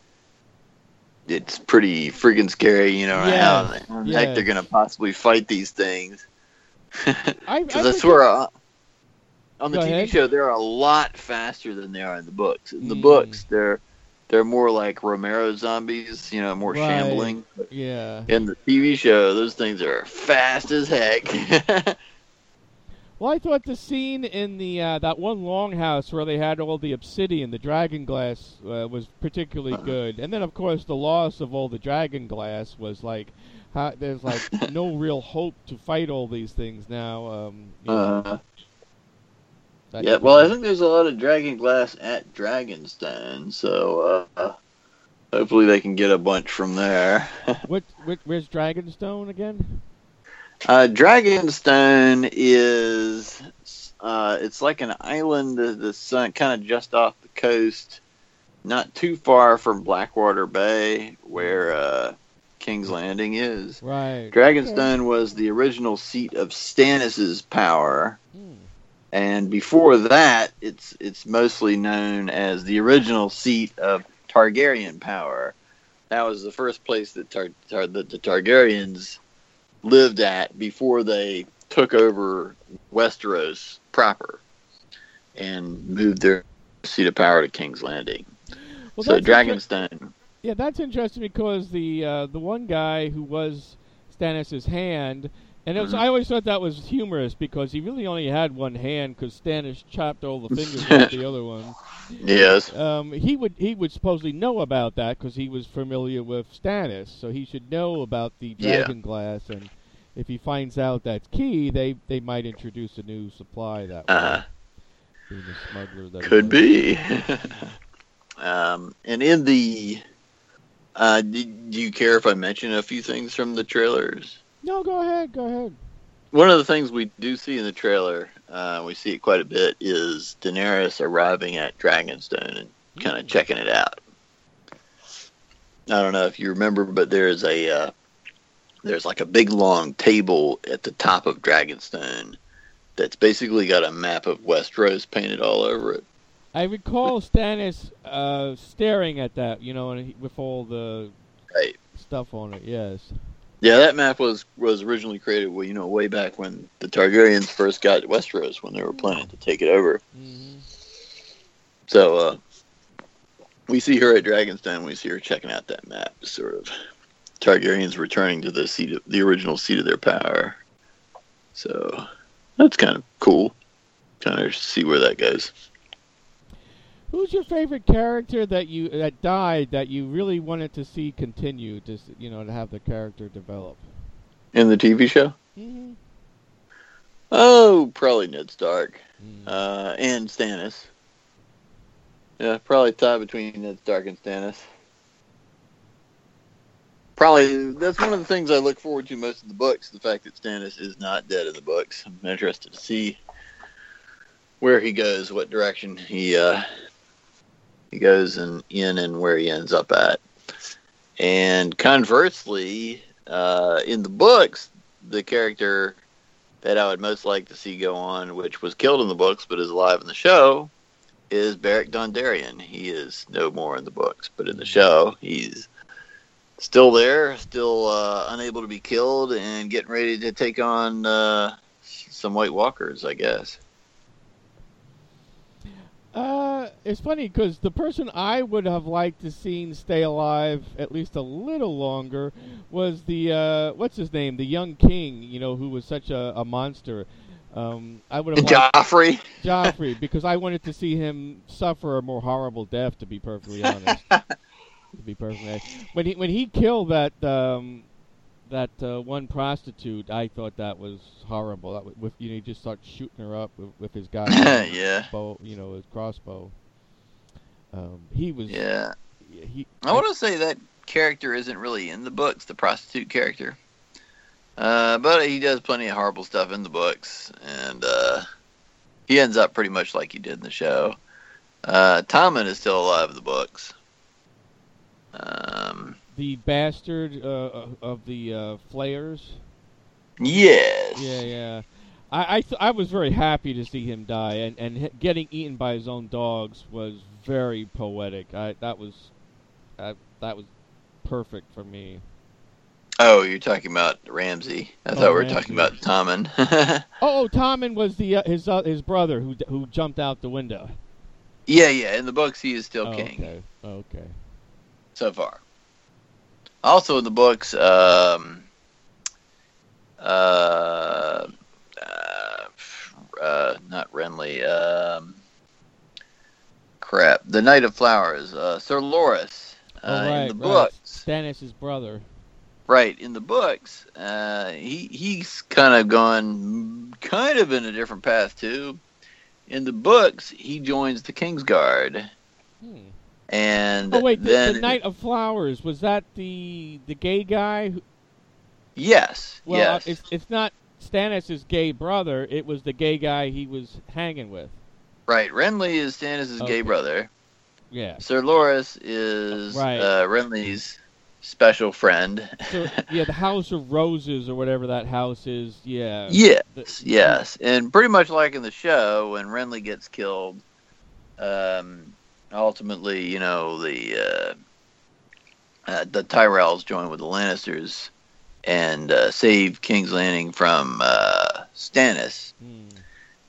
it's pretty freaking scary. You know Yes, how, how the heck they're gonna possibly fight these things? I, Because I, swear, on the Go TV ahead. show, they're a lot faster than they are in the books. In the Mm. books, they're they're more like Romero zombies, you know, more Right. shambling. Yeah. In the TV show, those things are fast as heck. Well, I thought the scene in the uh, that one longhouse where they had all the obsidian, the dragon glass, uh, was particularly Uh-huh. good. And then, of course, the loss of all the dragon glass was like, how, there's like no real hope to fight all these things now. Um, you yeah, well, I think there's a lot of dragon glass at Dragonstone, so uh, hopefully they can get a bunch from there. What, what, where's Dragonstone again? Uh, Dragonstone is uh, it's like an island that's kind of just off the coast, not too far from Blackwater Bay, where uh, King's Landing is. Right. Dragonstone was the original seat of Stannis's power. And before that, it's it's mostly known as the original seat of Targaryen power. That was the first place that Tar- Tar- that the Targaryens lived at before they took over Westeros proper and moved their seat of power to King's Landing. Well, so Dragonstone, Yeah, that's interesting because the uh, the one guy who was Stannis' hand, and it was. I always thought that was humorous because he really only had one hand because Stannis chopped all the fingers off the other one. yes, Um, he would he would supposedly know about that because he was familiar with Stannis, so he should know about the Yeah. dragon glass. And if he finds out that's key, they they might introduce a new supply that way. uh, the smuggler that Could be. um, and in the, uh, do you care if I mention a few things from the trailers? No, go ahead. Go ahead. One of the things we do see in the trailer, uh, we see it quite a bit, is Daenerys arriving at Dragonstone and kind of checking it out. I don't know if you remember, but there's a uh, there's like a big long table at the top of Dragonstone that's basically got a map of Westeros painted all over it. I recall Stannis uh, staring at that, you know, and he, with all the Right. stuff on it. Yes. Yeah, that map was was originally created, well, you know, way back when the Targaryens first got Westeros when they were planning to take it over. hmm So uh, we see her at Dragonstone. We see her checking out that map, sort of Targaryens returning to the seat of the original seat of their power. So that's kind of cool. Kind of see where that goes. Who's your favorite character that you that died that you really wanted to see continue, to you know, to have the character develop? In the TV show, Mm-hmm. oh, probably Ned Stark Mm. uh, and Stannis. Yeah, probably tie between Ned Stark and Stannis. Probably that's one of the things I look forward to most in the books. The fact that Stannis is not dead in the books. I'm interested to see where he goes, what direction he uh, he goes, and in and where he ends up at. And conversely, uh, in the books, the character that I would most like to see go on, which was killed in the books but is alive in the show, is Beric Dondarrion. He is no more in the books, but in the show, he's still there, still uh, unable to be killed, and getting ready to take on uh, some White Walkers, I guess. Uh, it's funny because the person I would have liked to seen stay alive at least a little longer was the uh, what's his name, the young king, you know, who was such a, a monster. Um, I would have liked Joffrey. Joffrey because I wanted to see him suffer a more horrible death. To be perfectly honest, to be perfectly honest. when he when he killed that um, that uh, one prostitute, I thought that was horrible. That was, with you know, he just starts shooting her up with, with his guy. yeah, bow, you know, his crossbow. Um, he was. yeah. He. I want to say that character isn't really in the books, the prostitute character. Uh, but he does plenty of horrible stuff in the books, and uh, he ends up pretty much like he did in the show. Uh, Tommen is still alive in the books. Um, the bastard uh, of the uh, flayers. yes. Yeah, yeah. I I, th- I was very happy to see him die, and and h- getting eaten by his own dogs was very poetic. I that was, uh, that was perfect for me. Oh, you're talking about Ramsay. I Oh, thought we were Ramsay. talking about Tommen. Oh, oh Tommen was the uh, his uh, his brother who who jumped out the window. yeah, yeah. In the books, he is still Oh, king. Okay, okay. so far. Also in the books, um, uh, uh, uh, not Renly, um, crap, the Knight of Flowers, uh, Sir Loras. Uh, oh, right, in the right. books, Stannis' brother. right? In the books, uh, he he's kind of gone, kind of in a different path too. In the books, he joins the Kingsguard, Hmm. And Oh wait, the, then the Knight of Flowers was that the the gay guy? Who, yes, well, yes. uh, it's it's not Stannis' gay brother. It was the gay guy he was hanging with. Right, Renly is Stannis' Okay. gay brother. Yeah. Sir Loras is Right. uh, Renly's special friend. So yeah, the House of Roses or whatever that house is. Yeah. yes, The- yes, and pretty much like in the show, when Renly gets killed, um, ultimately, you know, the uh, uh, the Tyrells join with the Lannisters and uh, save King's Landing from uh, Stannis. Hmm.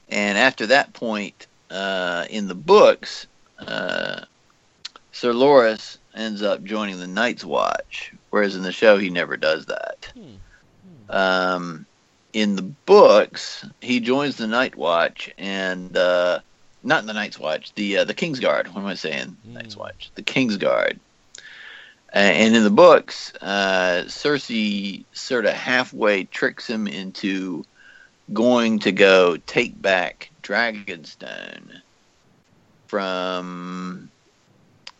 And after that point, uh, in the books, uh, Sir Loras ends up joining the Night's Watch, whereas in the show he never does that. Hmm. Um, in the books, he joins the Night Watch, and uh, not in the Night's Watch, the uh, the King's Guard. What am I saying? Mm. Night's Watch, the King's Guard. Uh, and in the books, uh, Cersei sort of halfway tricks him into going to go take back Dragonstone from,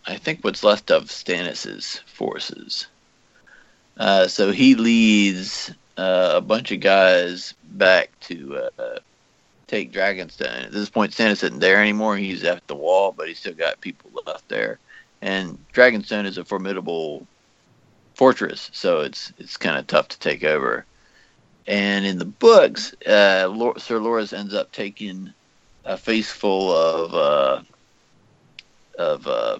I think, what's left of Stannis's forces. Uh, so he leads uh, a bunch of guys back to uh, take Dragonstone. At this point, Stannis isn't there anymore. He's at the wall, but he's still got people left there. And Dragonstone is a formidable fortress, so it's it's kind of tough to take over. And in the books, uh, Lor- Sir Loras ends up taking a face full of uh, of uh,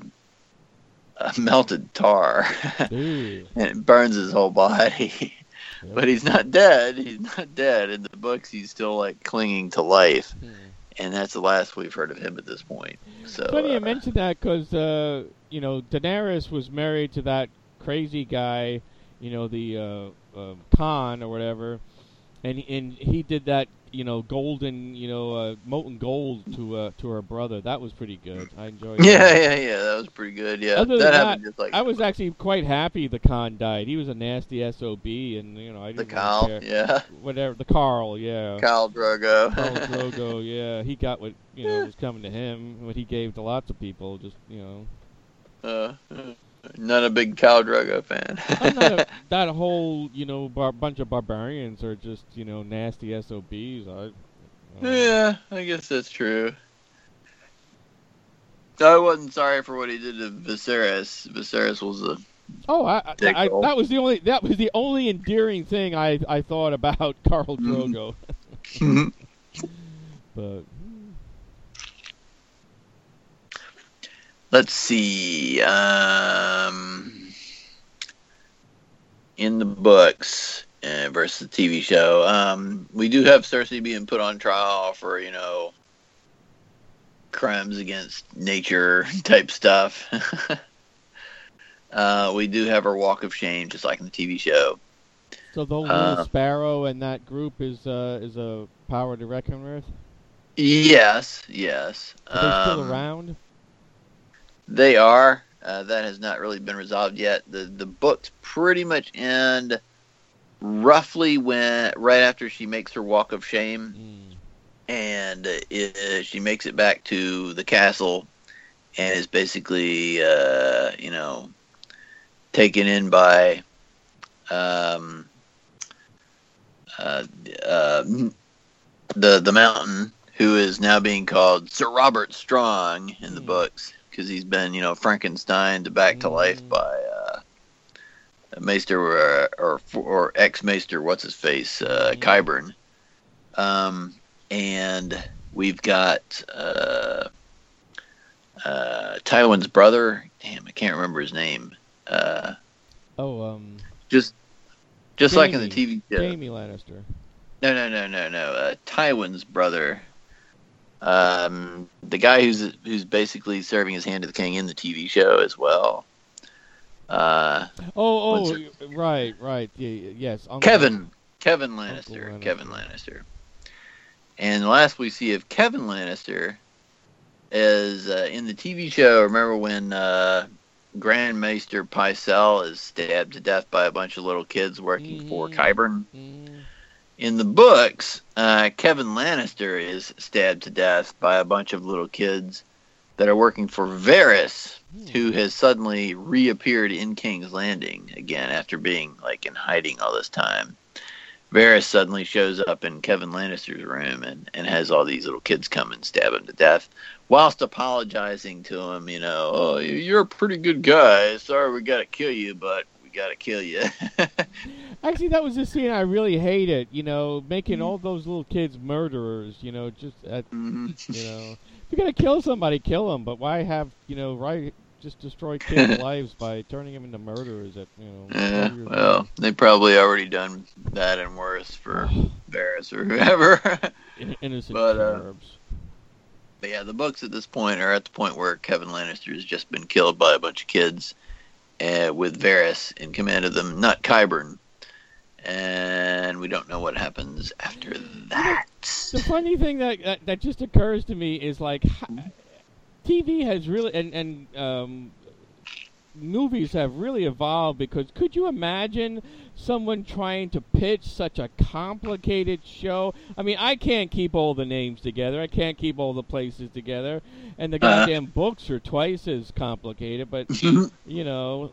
uh, melted tar, and it burns his whole body. but he's not dead. He's not dead. In the books, he's still like clinging to life, Hmm. and that's the last we've heard of him at this point. So Funny you uh, mentioned that because uh, you know Daenerys was married to that crazy guy, you know the uh, uh, Khan or whatever, and and he did that you know golden you know uh, molten gold to uh, to her brother. That was pretty good. I enjoyed. yeah, that. yeah, yeah. That was pretty good. Yeah, Other that happened that, just like I was actually quite happy the Khan died. He was a nasty sob, and you know I didn't Khal. care. Yeah, Whatever the Khal, yeah. Khal Drogo. Khal Drogo, yeah, he got what you know was coming to him, what he gave to lots of people. Just you know, uh, not a big Khal Drogo fan. I'm not a, that whole you know bar- bunch of barbarians are just you know nasty SOBs. I, I yeah, I guess that's true. I wasn't sorry for what he did to Viserys. Viserys was a Oh, I, I, I that was the only that was the only endearing thing I I thought about Khal. Drogo. Mm-hmm. but Let's see. Um, in the books uh, versus the TV show, um, we do have Cersei being put on trial for you know crimes against nature type stuff. uh, we do have her walk of shame, just like in the TV show. so the Uh, Little Sparrow and that group is uh is a power to reckon with. Yes, yes. Are they still Um, around? They are. Uh, that has not really been resolved yet. The the books pretty much end roughly when right after she makes her walk of shame, Mm. and uh, she makes it back to the castle, and is basically uh, you know taken in by um, uh, uh, the the mountain, who is now being called Sir Robert Strong in the Hmm. books because he's been you know Frankenstein to back to life Hmm. by uh, Maester or or, or ex Maester what's his face uh. Qyburn, um, and we've got uh, uh, Tywin's brother. Damn, I can't remember his name. Uh, Oh, um, just just like in the TV show. Jaime Lannister. No, no, no, no, no. Uh, Tywin's brother, um, the guy who's who's basically serving his hand to the king in the TV show as well. Uh, Oh, oh, right, right. Yeah, yes. Uncle- Kevan, Kevan Lannister, Lannister. Kevan Lannister. And the last we see of Kevan Lannister is uh, in the TV show. Remember when uh, Grand Maester Pycelle is stabbed to death by a bunch of little kids working for Mhm. Qyburn? Mm, In the books, uh, Kevan Lannister is stabbed to death by a bunch of little kids that are working for Varys, hmm. who has suddenly reappeared in King's Landing again after being like in hiding all this time. Varys suddenly shows up in Kevan Lannister's room and, and has all these little kids come and stab him to death, whilst apologizing to him. You know, oh, you're a pretty good guy. Sorry we got to kill you, but we got to kill you. Actually, that was the scene I really hated. You know, making Mm. all those little kids murderers. You know, just at, Mhm. you know, if you're gonna kill somebody, kill them. But why have you know, right? Just destroy kids' lives by turning them into murderers at you know. Yeah, well, old. they probably already done that and worse for Varys or whoever. In- innocent but, uh, but yeah, the books at this point are at the point where Kevan Lannister has just been killed by a bunch of kids, uh, with Varys in command of them, not Qyburn. And we don't know what happens after that. The funny thing that, that that just occurs to me is like TV has really and and um, movies have really evolved because could you imagine someone trying to pitch such a complicated show? I mean, I can't keep all the names together. I can't keep all the places together, and the Uh-huh. goddamn books are twice as complicated. But you know,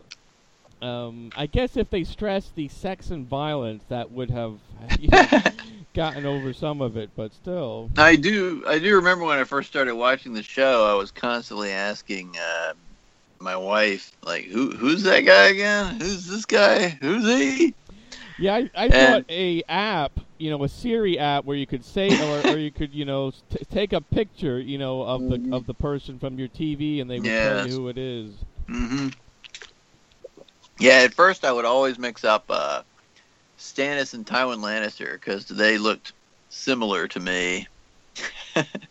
um, I guess if they stressed the sex and violence, that would have you know, gotten over some of it. But still, I do. I do remember when I first started watching the show, I was constantly asking uh, my wife, like, "Who who's that guy again? Who's this guy? Who's he?" yeah, I, I And- thought a app, you know, a Siri app where you could say, or, or you could, you know, t- take a picture, you know, of the of the person from your TV, and they would tell you who it is. hmm Yeah, at first I would always mix up uh, Stannis and Tywin Lannister because they looked similar to me.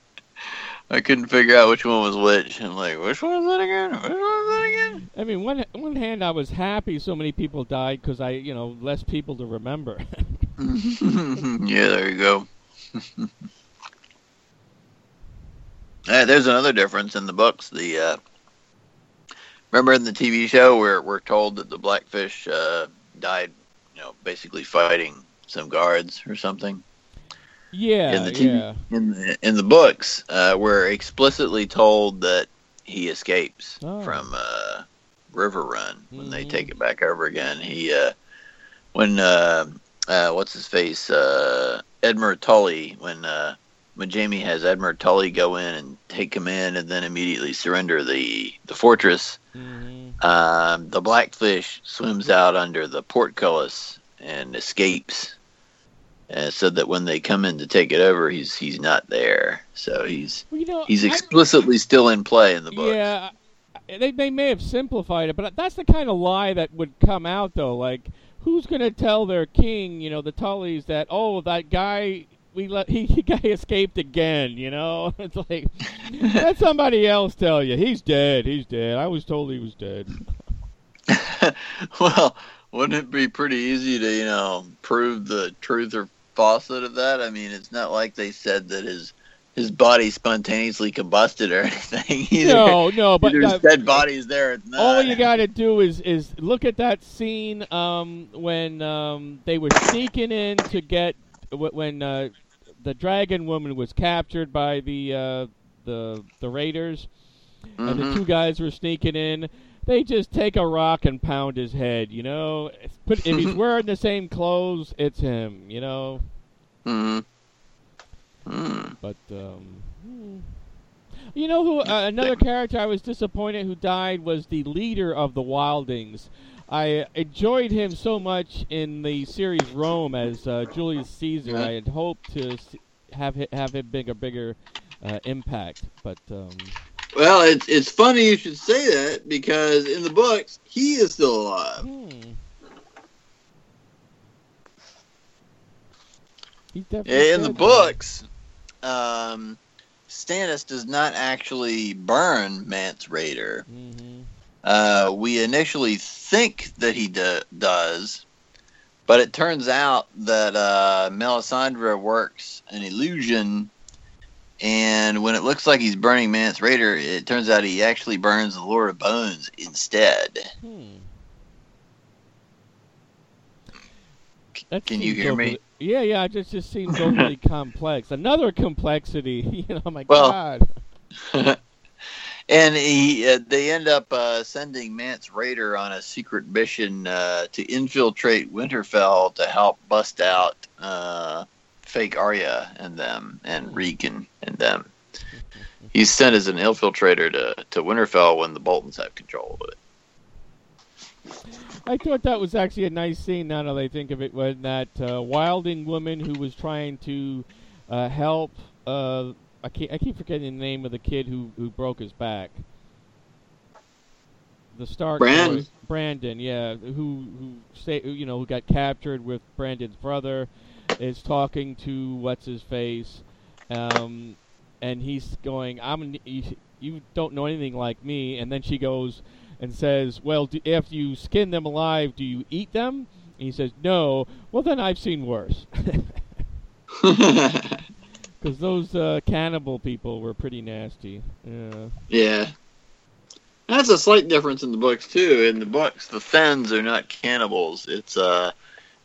I couldn't figure out which one was which. I'm like, which one is that again? Which one is that again? I mean, one one hand, I was happy so many people died because I, you know, less people to remember. yeah, there you go. Uh, there's another difference in the books. The uh, remember in the TV show where we're told that the Blackfish uh, died, you know, basically fighting some guards or something. Yeah, in the TV, yeah. in the in the books, uh, we're explicitly told that he escapes Oh. from uh, Riverrun when they Mhm. take it back over again. He uh, when uh, uh, what's his face uh, Edmure Tully when uh, when Jaime has Edmure Tully go in and take command and then immediately surrender the the fortress. hmm Um, the Blackfish swims out under the portcullis and escapes, uh, so that when they come in to take it over, he's he's not there. So he's Well, you know, he's I- explicitly still in play in the book. Yeah, they they may have simplified it, but that's the kind of lie that would come out though. Like, who's gonna tell their king, you know, the Tullys, that oh, that guy we let he, he guy escaped again. You know, it's like let somebody else tell you he's dead. He's dead. I was told he was dead. well, wouldn't it be pretty easy to you know prove the truth or falsehood of that? I mean, it's not like they said that his his body spontaneously combusted or anything. Either, No, no, but either uh, dead body's there. All you got to do is is look at that scene um, when um, they were sneaking in to get when uh, the dragon woman was captured by the uh, the the raiders, and the Mhm. two guys were sneaking in. They just take a rock and pound his head. You know, It's- but if he's wearing the same clothes, it's him. You know, Mhm. Mm. but um, hmm. you know who uh, another character I was disappointed who died was the leader of the Wildings. I enjoyed him so much in the series Rome as uh, Julius Caesar. I had hoped to have have him big a bigger uh, impact, but um, Well, it's it's funny you should say that because in the books he is still alive. hmm. In the books, um, Stannis does not actually burn Mance Rayder. Mhm. Uh, we initially think that he do- does, but it turns out that uh, Melisandre works an illusion, and when it looks like he's burning Mance Rayder, it turns out he actually burns the Lord of Bones instead. Hmm. That Can you hear me? Yeah, yeah. It just just seems overly complex. Another complexity. You know, my Well- God. and he, uh, they end up uh, sending Mance Rayder on a secret mission uh, to infiltrate Winterfell to help bust out uh, fake Arya and them and Regan and them. He's sent as an infiltrator to, to Winterfell when the Boltons have control of it. I thought that was actually a nice scene. Now that I think of it, when that uh, wilding woman who was trying to uh, help. Uh, I keep, I keep forgetting the name of the kid who, who broke his back. The Stark Bran. boy- Brandon, yeah, who who say you know who got captured with Brandon's brother, is talking to what's his face, um, and he's going, "I'm you, you don't know anything like me," and then she goes and says, "Well, do, after you skin them alive, do you eat them?" And he says, "No." Well, then I've seen worse. Because those uh, cannibal people were pretty nasty. Yeah. yeah. That's a slight difference in the books too. In the books, the Fens are not cannibals. It's uh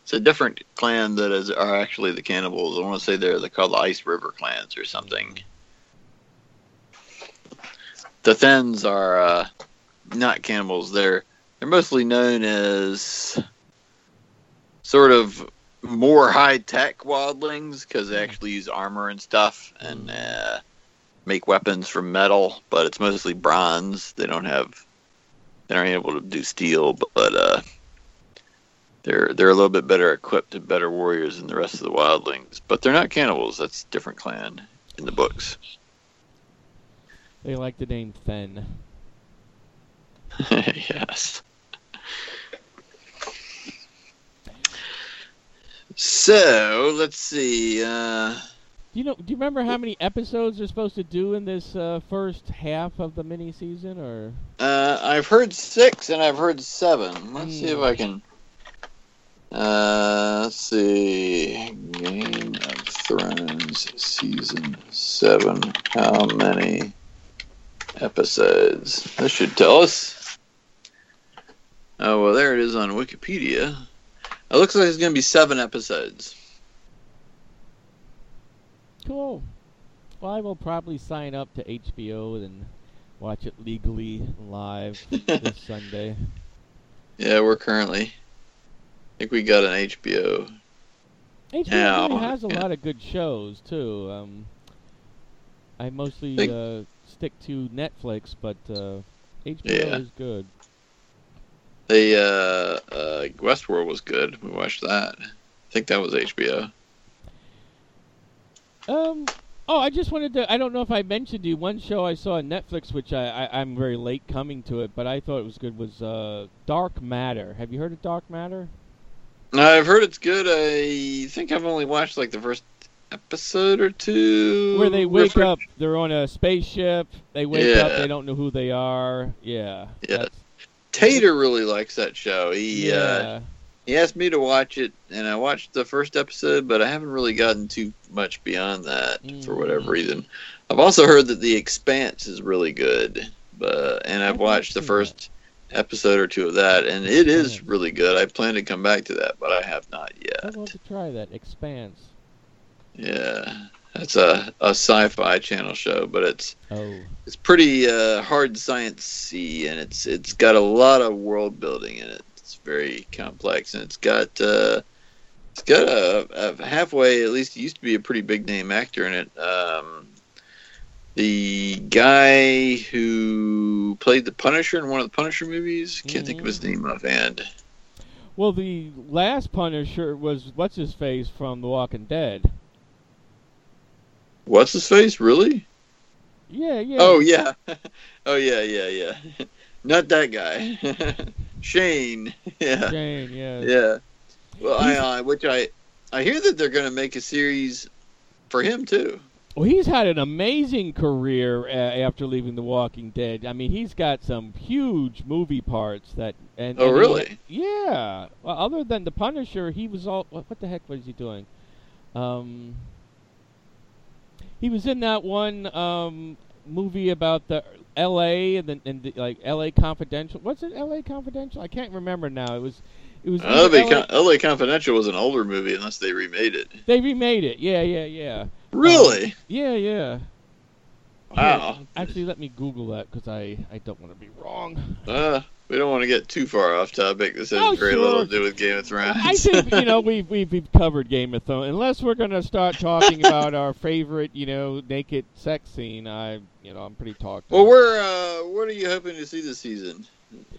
it's a different clan that is are actually the cannibals. I want to say they're they called the Ice River clans or something. The Fens are uh, not cannibals. They're they're mostly known as sort of more high tech wildlings because they actually use armor and stuff and uh, make weapons from metal, but it's mostly bronze. They don't have they aren't able to do steel, but, but uh, they're they're a little bit better equipped and better warriors than the rest of the wildlings. But they're not cannibals. That's a different clan in the books. They like the name Fen. yes. So let's see. Uh, Do you know? Do you remember how many episodes they're supposed to do in this uh, first half of the mini season? Or uh, I've heard six and I've heard seven. Let's see if I can. Uh, let's see. Game of Thrones season seven. How many episodes? This should tell us. Oh well, there it is on Wikipedia. It looks like it's going to be seven episodes. cool. Well, I will probably sign up to HBO and watch it legally live this Sunday. Yeah, we're currently. I think we got an HBO. HBO Yeah, really has a yeah. lot of good shows too. Um, I mostly Think- uh, stick to Netflix, but uh, HBO Yeah. is good. The uh, uh, Westworld was good. We watched that. I think that was HBO. Um. Oh, I just wanted to. I don't know if I mentioned you one show I saw on Netflix, which I, I I'm very late coming to it, but I thought it was good. Was uh Dark Matter? Have you heard of Dark Matter? I've heard it's good. I think I've only watched like the first episode or two. Where they wake up, they're on a spaceship. They wake up, they don't know who they are. Yeah. Yeah. that's- Tater really likes that show. He uh, yeah. he asked me to watch it, and I watched the first episode, but I haven't really gotten too much beyond that for whatever Mm. reason. I've also heard that The Expanse is really good, but and I've watched the first episode or two of that, and it is really good. I plan to come back to that, but I have not yet. I'd yet. to try that. Expanse. Yeah, that's a a sci-fi channel show, but it's Oh. it's pretty uh, hard sciencey, and it's it's got a lot of world building in it. It's very complex, and it's got uh, it's got a, a halfway at least. It used to be a pretty big name actor in it. Um, the guy who played the Punisher in one of the Punisher movies can't think of his name offhand. Well, the last Punisher was what's his face from The Walking Dead. What's his face? Really? Yeah, yeah. Oh yeah, oh yeah, yeah, yeah. Not that guy. Shane. Yeah. Jane. Yeah. Yeah. Well, I, uh, which I, I hear that they're going to make a series for him too. Well, he's had an amazing career uh, after leaving The Walking Dead. I mean, he's got some huge movie parts that. And, Oh, and he- really? yeah. Well, other than the Punisher, he was all. What, what the heck was he doing? Um. He was in that one um movie about the L.A. and, the, and the, like L.A. Confidential. What's it? L.A. Confidential? I can't remember now. It was. It was. LA, LA LA Confidential was an older movie unless they remade it. they remade it. Yeah, yeah, yeah. Really? Yeah, yeah. wow. Actually, let me Google that because I, I don't want to be wrong. Uh, we don't want to get too far off topic. This has Oh, very sure. little to do with Game of Thrones. I think you know we've, we've we've covered Game of Thrones. Unless we're going to start talking about our favorite you know naked sex scene, I you know I'm pretty talked. well, up. we're uh, what are you hoping to see this season?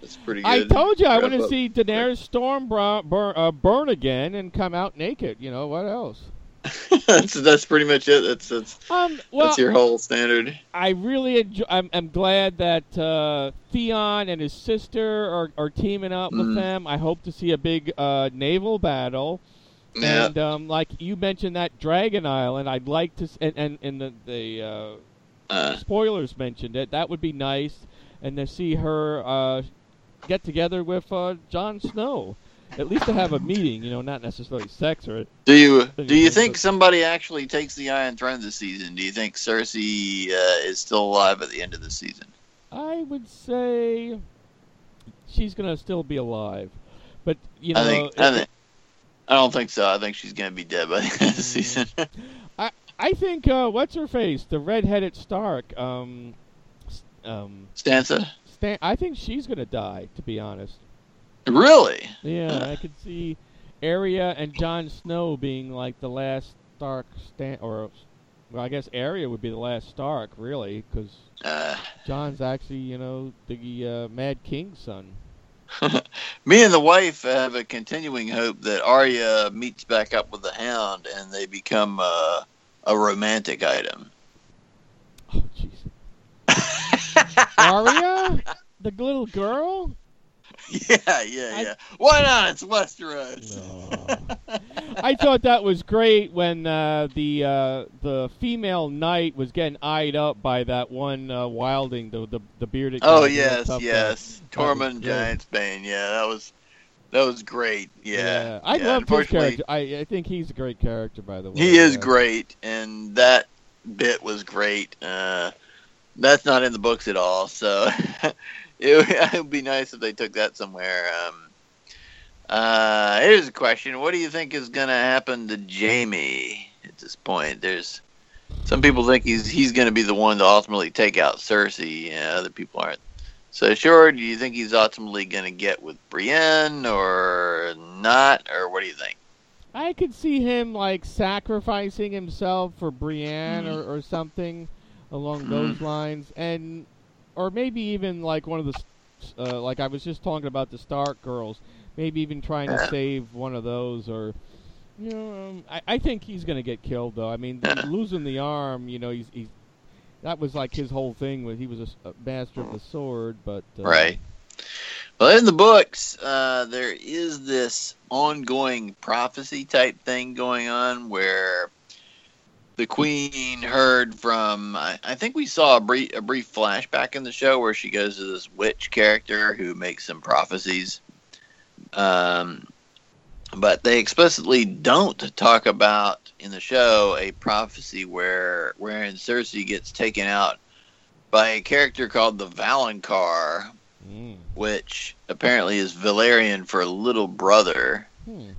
It's pretty good. I told you I want to see Daenerys Stormborn, uh, burn again and come out naked. You know what else? that's that's pretty much it. That's that's Um, well, that's your whole standard. I really enjoy. I'm, I'm glad that uh, Theon and his sister are, are teaming up with Mm. them. I hope to see a big uh, naval battle. Yeah. And um, like you mentioned that Dragon Island, I'd like to, and and, and the, the uh, Uh, spoilers mentioned it. That would be nice, and to see her uh, get together with uh, Jon Snow, at least to have a meeting. You know, not necessarily sex or. Do you do you think somebody actually takes the Iron Throne this season? Do you think Cersei uh, is still alive at the end of the season? I would say she's gonna still be alive, but you know, I think. I think. I don't think so. I think she's gonna be dead by the end of the season. I I think uh, what's her face, the red-headed Stark, um, um, Sansa. Stan. I think she's gonna die. To be honest, Really? yeah, I could see Arya and Jon Snow being like the last Stark Stan, or well, I guess Arya would be the last Stark, really, because Uh, Jon's actually, you know, the uh, Mad King's son. me and the wife have a continuing hope that Arya meets back up with the Hound and they become uh, a romantic item. Oh, jeez. Arya, the little girl. Yeah, yeah, I- yeah. Why not? It's Westeros. I thought that was great when uh, the uh, the female knight was getting eyed up by that one uh, Wilding, the the, the bearded. Oh yes, yes. That Tormund. Giantsbane. Yeah, that was that was great. Yeah, I yeah, love his character. I I think he's a great character, by the way. He is Yeah. great, and that bit was great. Uh, that's not in the books at all, so it, would- be nice if they took that somewhere. Um, uh, here's a question: What do you think is going to happen to Jaime at this point? There's some people think he's he's going to be the one to ultimately take out Cersei. Yeah, other people aren't. So sure, do you think he's ultimately going to get with Brienne or not, or what do you think? I could see him like sacrificing himself for Brienne Mhm. or, or something along Mhm. those lines, and or maybe even like one of the uh, like I was just talking about the Stark girls, maybe even trying to save one of those or. You know, um, I, I think he's gonna get killed though. I mean, losing the arm, you know, he's, he's that was like his whole thing. Was he was a master of the sword, but uh, Right. Well, in the books, uh, there is this ongoing prophecy type thing going on where the queen heard from. I, I think we saw a brief, a brief flashback in the show where she goes to this witch character who makes some prophecies. Um, but they explicitly don't talk about in the show a prophecy where wherein Cersei gets taken out by a character called the Valonqar, Mm. which apparently is Valyrian for little brother. Hmm.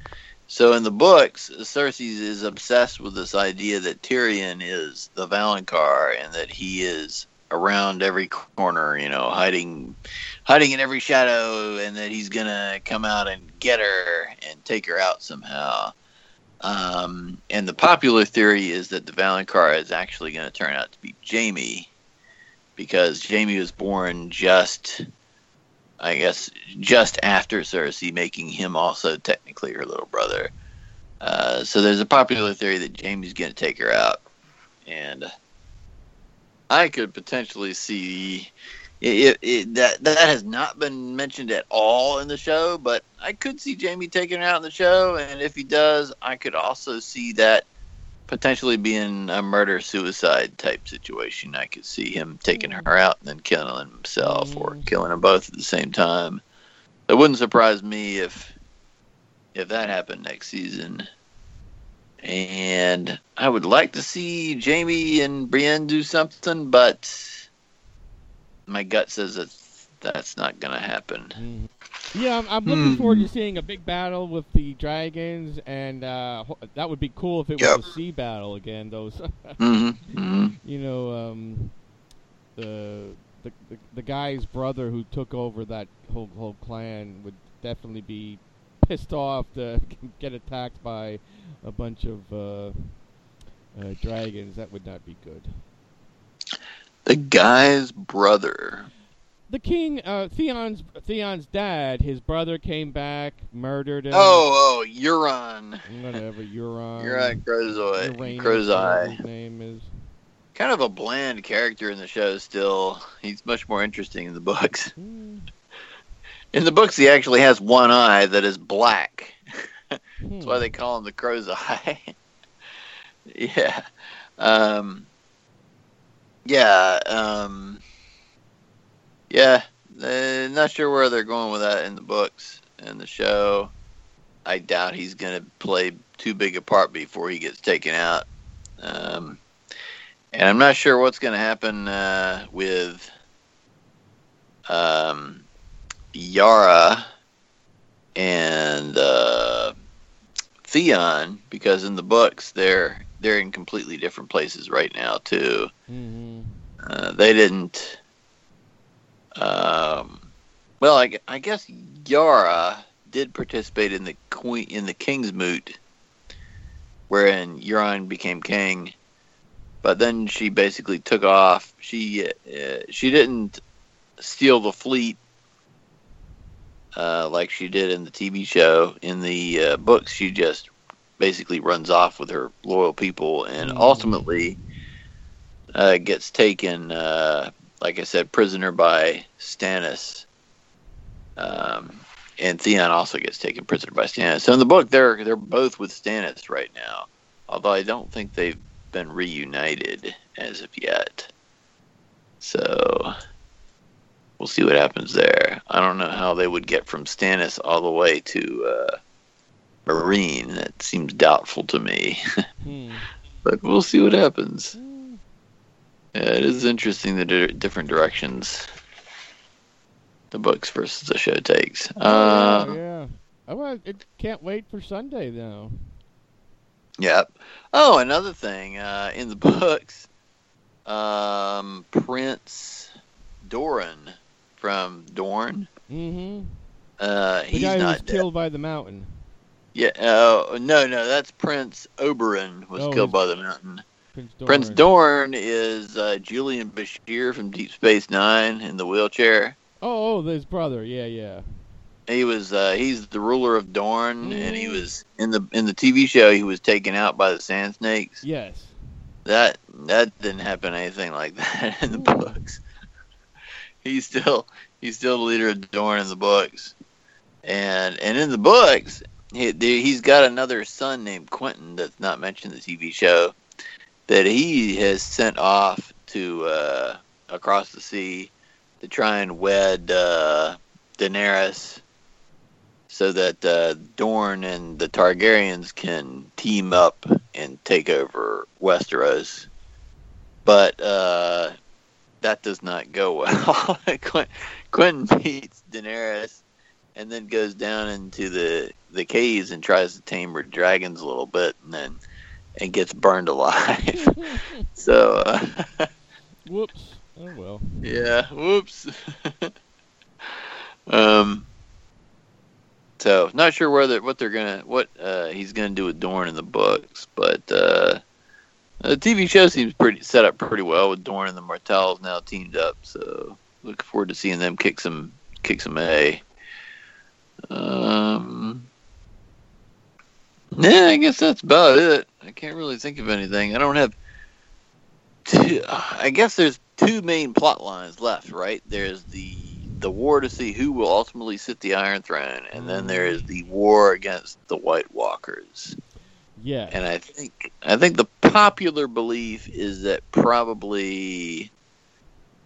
So in the books, Cersei is obsessed with this idea that Tyrion is the Valonqar and that he is around every corner, you know, hiding hiding in every shadow and that he's going to come out and get her and take her out somehow. Um, and the popular theory is that the Valonqar is actually going to turn out to be Jaime because Jaime was born just I guess just after Cersei, making him also technically her little brother. Uh, so there's a popular theory that Jaime's going to take her out, and I could potentially see it, it, that that has not been mentioned at all in the show, but I could see Jaime taking her out in the show, and if he does, I could also see that potentially being a murder suicide type situation. I could see him taking her out and then killing himself or Mm. killing them both at the same time. It wouldn't surprise me if if that happened next season. And I would like to see Jaime and Brienne do something, but my gut says that that's not going to happen. Mhm. Yeah, I'm, I'm looking Hmm. forward to seeing a big battle with the dragons, and uh, that would be cool if it Yep. was a sea battle again. Those, hmm hmm you know, um, the, the the the guy's brother who took over that whole whole clan would definitely be pissed off to get attacked by a bunch of uh, uh, dragons. That would not be good. The guy's brother. The king, uh, Theon's Theon's dad, his brother came back, murdered him. Oh, oh, Euron. whatever. Euron. Euron Crow's Eye. Uranus, whatever Crow's Eye. His name is. Kind of a bland character in the show still. He's much more interesting in the books. Hmm. In the books, he actually has one eye that is black. Hmm. That's why they call him the crow's eye. yeah. Um, yeah. Um, yeah. Uh, not sure where they're going with that in the books and the show. I doubt he's going to play too big a part before he gets taken out. Um, and I'm not sure what's going to happen uh, with um, Yara and uh, Theon, because in the books they're they're in completely different places right now too. hmm Uh, they didn't. Um, well, I, I guess Yara did participate in the queen in the Kingsmoot, wherein Euron became king. But then she basically took off. She uh, she didn't steal the fleet uh, like she did in the TV show. In the uh, books, she just basically runs off with her loyal people, and Mm. ultimately uh, gets taken, uh, like I said, prisoner by Stannis. Um, and Theon also gets taken prisoner by Stannis. So in the book, they're they're both with Stannis right now. Although I don't think they've been reunited as of yet. So we'll see what happens there. I don't know how they would get from Stannis all the way to uh, Meereen. That seems doubtful to me. Hmm. but we'll see what happens. Yeah, it is interesting the di- different directions the books versus the show takes. Uh, Oh, yeah. Oh, it can't wait for Sunday though. Yep. Oh, another thing uh, in the books, um, Prince Doran from Dorne. hmm Uh, The he's guy who was not killed by the mountain. Yeah. Uh, no, no, that's Prince Oberyn was Oh, killed by the mountain. Prince Doran. Prince Doran is uh, Julian Bashir from Deep Space Nine in the wheelchair. Oh, oh, his brother. Yeah, yeah. He was uh, he's the ruler of Dorne, and he Mm. was in the in the TV show. He was taken out by the Sand Snakes. Yes. That that didn't happen anything like that in the Mm. books. He's still he's still the leader of Dorne in the books, and and in the books he he's got another son named Quentyn that's not mentioned in the TV show that he has sent off to uh, across the sea to try and wed uh, Daenerys so that uh, Dorne and the Targaryens can team up and take over Westeros. But uh, that does not go well. Quent- Quentin beats Daenerys and then goes down into the, the caves and tries to tame her dragons a little bit and then and gets burned alive. so uh, Whoops. Oh well. yeah, whoops. um. So not sure whether what they're gonna what uh, he's gonna do with Dorne in the books, but uh, the TV show seems pretty set up pretty well with Dorne and the Martells now teamed up. So looking forward to seeing them kick some kick some A. Um. Yeah, I guess that's about it. I can't really think of anything. I don't have. Two, I guess there's two main plot lines left, right? There's the the war to see who will ultimately sit the Iron Throne, and then there is the war against the White Walkers. Yeah. And I think I think the popular belief is that probably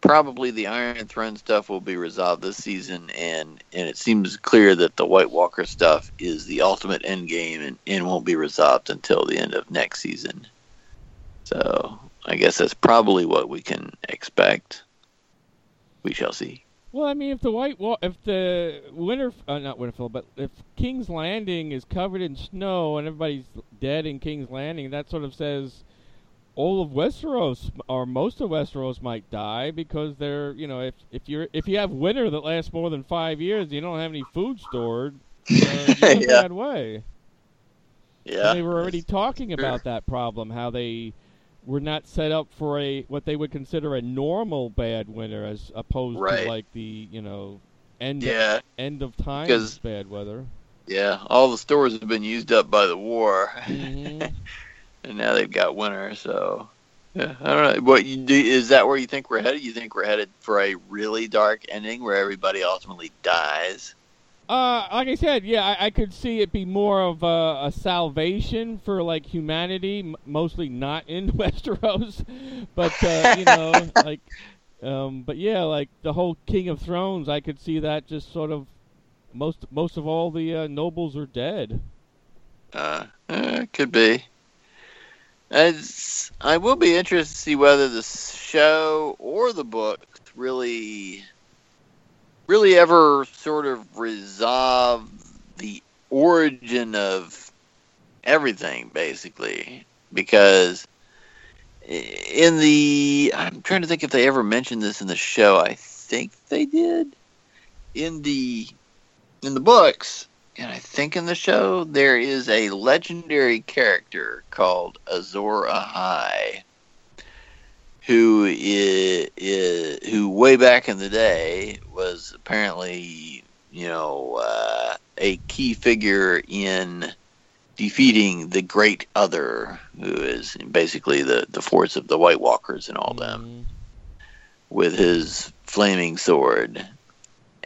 probably the Iron Throne stuff will be resolved this season, and and it seems clear that the White Walker stuff is the ultimate end game and, and won't be resolved until the end of next season. So I guess that's probably what we can expect. We shall see. Well, I mean, if the White Wa- if the Winter, uh, not Winterfell, but if King's Landing is covered in snow and everybody's dead in King's Landing, that sort of says all of Westeros or most of Westeros might die because they're, you know, if if you're if you have winter that lasts more than five years, you don't have any food stored. Uh, you're in a Yeah. bad way. Yeah, And they were already talking about that problem, how they were not set up for a what they would consider a normal bad winter, as opposed Right. to like the you know end Yeah, end of time bad weather. yeah. All the stores have been used up by the war. Mhm. and now they've got winter. So, yeah, I don't know. What you do is that where you think we're headed? You think we're headed for a really dark ending where everybody ultimately dies? Uh, like I said, yeah, I, I could see it be more of a, a salvation for like humanity, m- mostly not in Westeros, but uh, you know, like, um, but yeah, like the whole King of Thrones, I could see that just sort of most most of all the uh, nobles are dead. Uh, uh could be. As I will be interested to see whether the show or the book really really ever sort of resolve the origin of everything, basically, because in the I'm trying to think if they ever mentioned this in the show. I think they did. In the in the books, and I think in the show there is a legendary character called Azor Ahai, who is, is who way back in the day was apparently you know uh, a key figure in defeating the Great Other, who is basically the the force of the White Walkers and all them, Mm, with his flaming sword.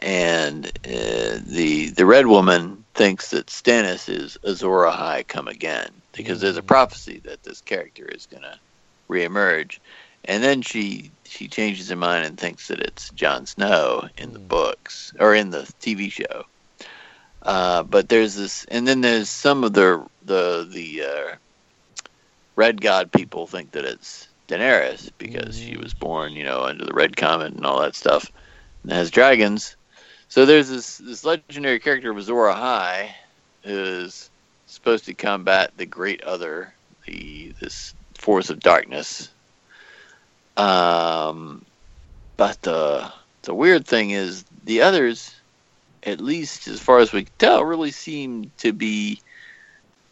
And uh, the the Red Woman thinks that Stannis is Azor Ahai come again because there's a prophecy that this character is gonna reemerge, and then she she changes her mind and thinks that it's Jon Snow in the Mm. books or in the TV show. Uh, but there's this, and then there's some of the the the uh, Red God people think that it's Daenerys because she was born, you know, under the Red Comet and all that stuff, and has dragons. So there's this this legendary character of Azor Ahai who is supposed to combat the Great Other, the this force of darkness. Um, but the the weird thing is the others, at least as far as we can tell, really seem to be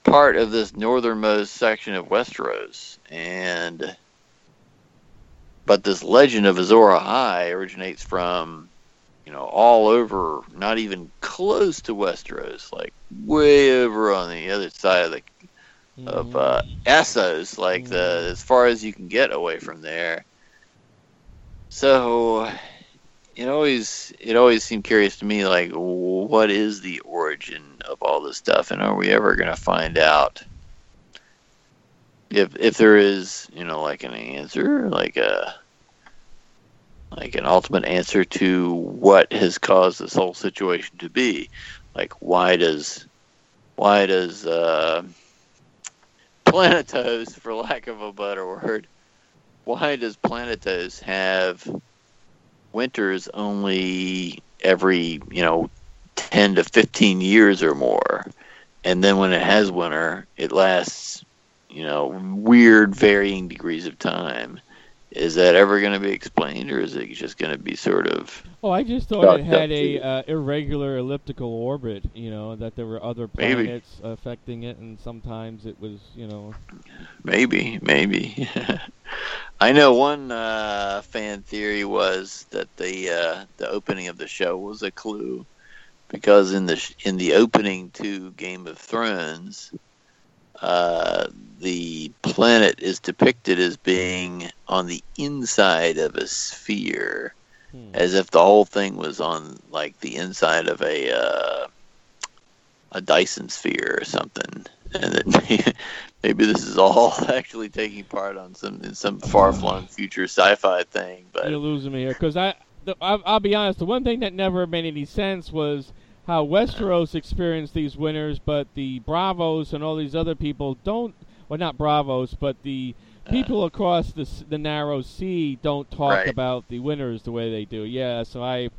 part of this northernmost section of Westeros, and but this legend of Azor Ahai originates from you know all over, not even close to Westeros, like way over on the other side of the of mhm. uh, Essos, like the as far as you can get away from there. So it always it always seemed curious to me, like what is the origin of all this stuff, and are we ever going to find out if if there is you know like an answer, like a like an ultimate answer to what has caused this whole situation to be, like why does why does uh, Planetos, for lack of a better word, why does Planetos have winters only every, you know, 10 to 15 years or more? And then when it has winter, it lasts, you know, weird varying degrees of time. Is that ever going to be explained, or is it just going to be sort of Oh, I just thought it had a uh, irregular elliptical orbit. You know that there were other Maybe. planets affecting it, and sometimes it was, you know, Maybe, maybe. I know one uh, fan theory was that the uh, the opening of the show was a clue because in the sh- in the opening to Game of Thrones, uh, the planet is depicted as being on the inside of a sphere, hmm. as if the whole thing was on like the inside of a uh, a Dyson sphere or something, and that maybe this is all actually taking part on some in some far flung future sci-fi thing. But you're losing me here because I, I'll be honest. The one thing that never made any sense was how Westeros experienced these winters, but the Braavos and all these other people don't. Well, not Braavos, but the people across the the narrow sea don't talk Right. about the winters the way they do. Yeah, so I,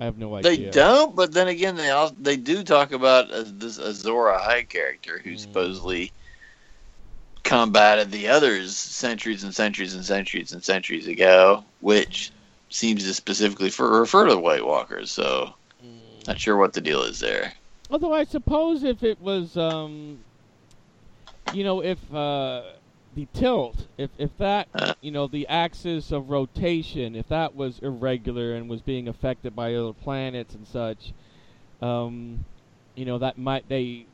I have no idea. they don't. But then again, they all they do talk about uh, this Azor Ahai character who Mm. supposedly combated the others centuries and centuries and centuries and centuries ago, which seems to specifically for, refer to the White Walkers. So. Not sure what the deal is there. Although I suppose if it was, um, you know, if uh, the tilt, if if that, Uh. you know, the axis of rotation, if that was irregular and was being affected by other planets and such, um, you know, that might they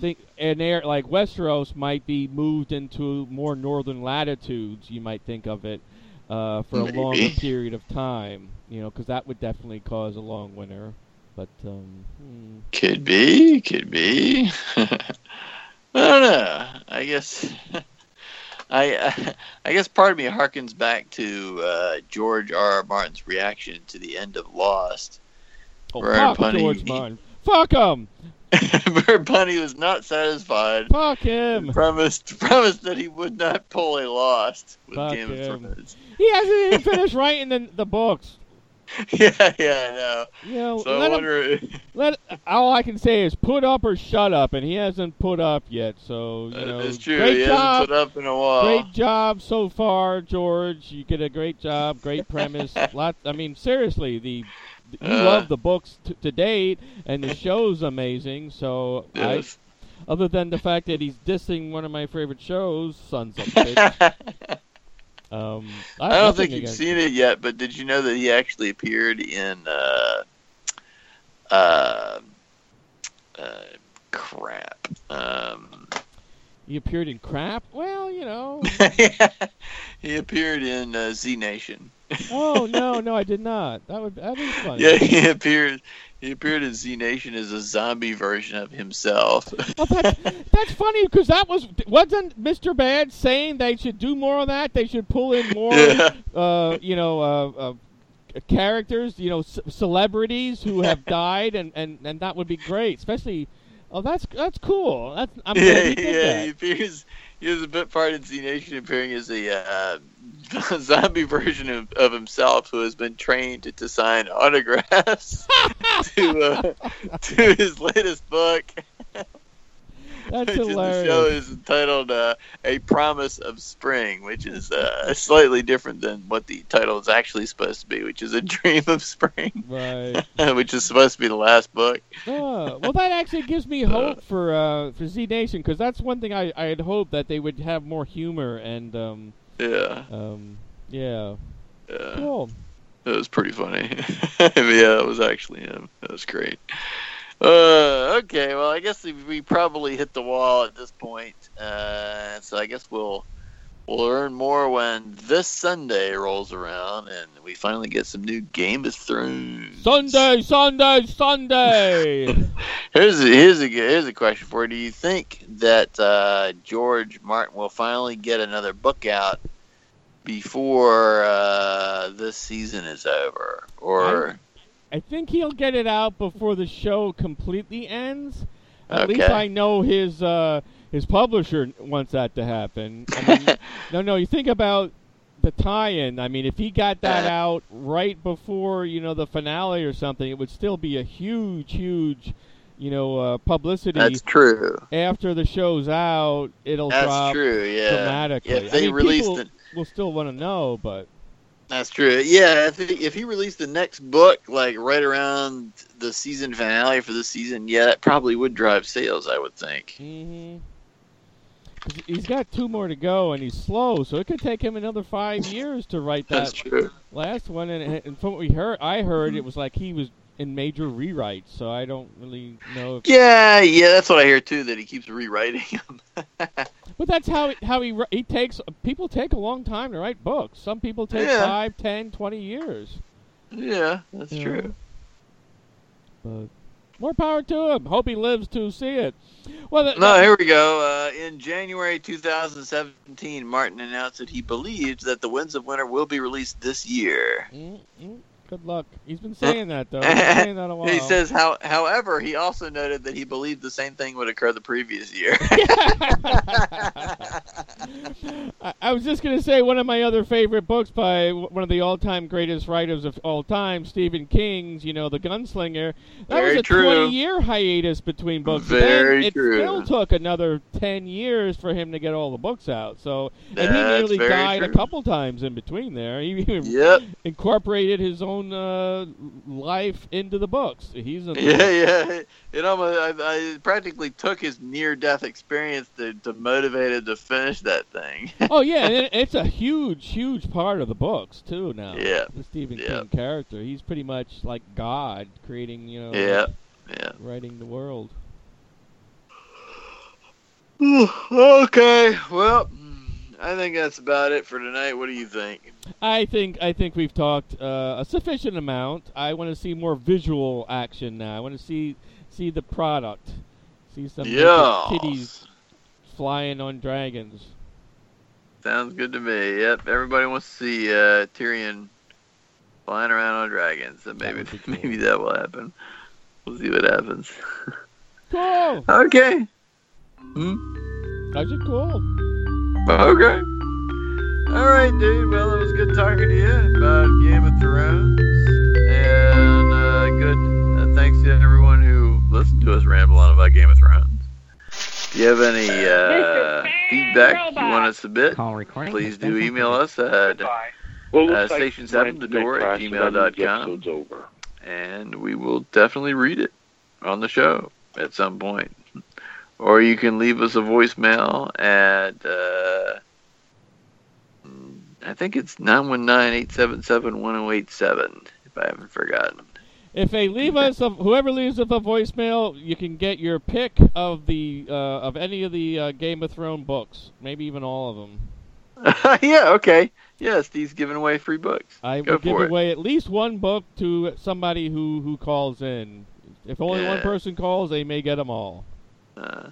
think an air like Westeros might be moved into more northern latitudes. You might think of it uh, for a Maybe. longer period of time, you know, because that would definitely cause a long winter. But um, hmm. Could be, could be. I don't know. I guess. I I guess part of me harkens back to uh, George R. R. Martin's reaction to the end of Lost. Oh, fuck Punny- George Martin. Fuck him. Where Bunny was not satisfied. Fuck him. Promised promised that he would not pull a Lost with Fuck Game of him. Thrones. He hasn't even finished writing the, the books. yeah, yeah, I know. You know, So I let him, let all I can say is put up or shut up, and he hasn't put up yet. So you know, it's true. great he job, hasn't put up in a while. great job so far, George. You get a great job, great premise. Lot. I mean, seriously, the you Uh. love the books t- to date, and the show's amazing. So I, Yes. other than the fact that he's dissing one of my favorite shows, Sons of Bitch. Um, I, I don't think you've against- seen it yet, but did you know that he actually appeared in uh, uh, uh, crap? Um, He appeared in crap. Well, you know. he appeared in uh, Z Nation. oh no, no, I did not. That would that is funny. Yeah, he appeared. He appeared in Z Nation as a zombie version of himself. Well, that's, that's funny because that was wasn't Mr. Bad saying they should do more of that. They should pull in more, Yeah. uh, you know, uh, uh, characters, you know, c- celebrities who have died, and, and, and that would be great. Especially, oh, that's that's cool. That's I'm glad yeah, he did yeah. that. He appears. He has a bit part in Z Nation, appearing as a uh, zombie version of, of himself who has been trained to, sign autographs to uh, to his latest book. That's which in the show is entitled uh, "A Promise of Spring," which is uh, slightly different than what the title is actually supposed to be, which is "A Dream of Spring," Right. which is supposed to be the last book. Oh, well, that actually gives me hope for uh, for Z Nation because that's one thing I, I had hoped that they would have more humor and um, Yeah, um, yeah, yeah, cool. it was pretty funny. yeah, it was actually him. That was great. Uh, okay, well, I guess we- we probably hit the wall at this point. Uh, so I guess we'll we'll learn more when this Sunday rolls around and we finally get some new Game of Thrones. Sunday, Sunday, Sunday. Here's a, here's a here's a question for you. Do you think that uh, George Martin will finally get another book out before uh, this season is over, or I think he'll get it out before the show completely ends. At least I know his uh, his publisher wants that to happen. I mean, no, no. You think about the tie-in. I mean, if he got that out right before you know the finale or something, it would still be a huge, huge, you know, uh, publicity. that's true. After the show's out, it'll That's drop true. Yeah. dramatically. If I they mean, released people it, will still want to know, but that's true. Yeah. If he, if he released the next book like right around the season finale for the season, yeah, that probably would drive sales. I would think. hmm he's got two more to go, and he's slow, so it could take him another five years to write That's that true. last one. And, and from what we heard, I heard it was like he was in major rewrites, so I don't really know. If, Yeah, yeah, that's what I hear too. That he keeps rewriting them. but that's how how he he takes. People take a long time to write books. Some people take Yeah. five, ten, twenty years. yeah, that's Yeah. true. But more power to him. Hope he lives to see it. Well, No, here we go. Uh, in January 2017, Martin announced that he believes that The Winds of Winter will be released this year. Mm, mm, good luck. He's been saying that though. He's been saying that a while. He says, how, however, he also noted that he believed the same thing would occur the previous year. I, I was just gonna say one of my other favorite books by one of the all-time greatest writers of all time, Stephen King's. You know, The Gunslinger. That Very was a true. twenty-year hiatus between books. Very then it still took another ten years for him to get all the books out. So, and he nearly died a couple times in between there. He even yep. incorporated his own uh, life into the books. He's a Yeah, yeah. It almost, I, I practically took his near-death experience to, to motivate him to finish that thing. Oh yeah, it, it's a huge, huge part of the books too. Now, Yeah. the Stephen Yeah. King character, he's pretty much like God, creating, you know, yeah, yeah. writing the world. okay, well, I think that's about it for tonight. What do you think? I think I think we've talked uh, a sufficient amount. I want to see more visual action now. I want to see see the product, see some naked Yeah. titties flying on dragons. Sounds good to me. Yep, everybody wants to see uh, Tyrion flying around on dragons, so maybe would be cool. maybe that will happen. We'll see what happens. Cool. okay. Hmm? Those are cool. Okay. All right, dude. Well, it was good talking to you about Game of Thrones. And uh, good uh, thanks to everyone who listened to us ramble on about Game of Thrones. If you have any uh, feedback you want to submit, Call recording. please do email us at Bye. Well, Uh, looks station seven, mine's the door at crashing. gmail That means the dot com. episode's over. and we will definitely read it on the show at some point. Or you can leave us a voicemail at uh, I think it's 919-877-1087 if I haven't forgotten. If they leave us, a, whoever leaves us a voicemail, you can get your pick of the uh, of any of the uh, Game of Thrones books, maybe even all of them. yeah, okay. Yeah, Steve's giving away free books. I Go will give it. away at least one book to somebody who who calls in. If only one person calls, they may get them all. Uh,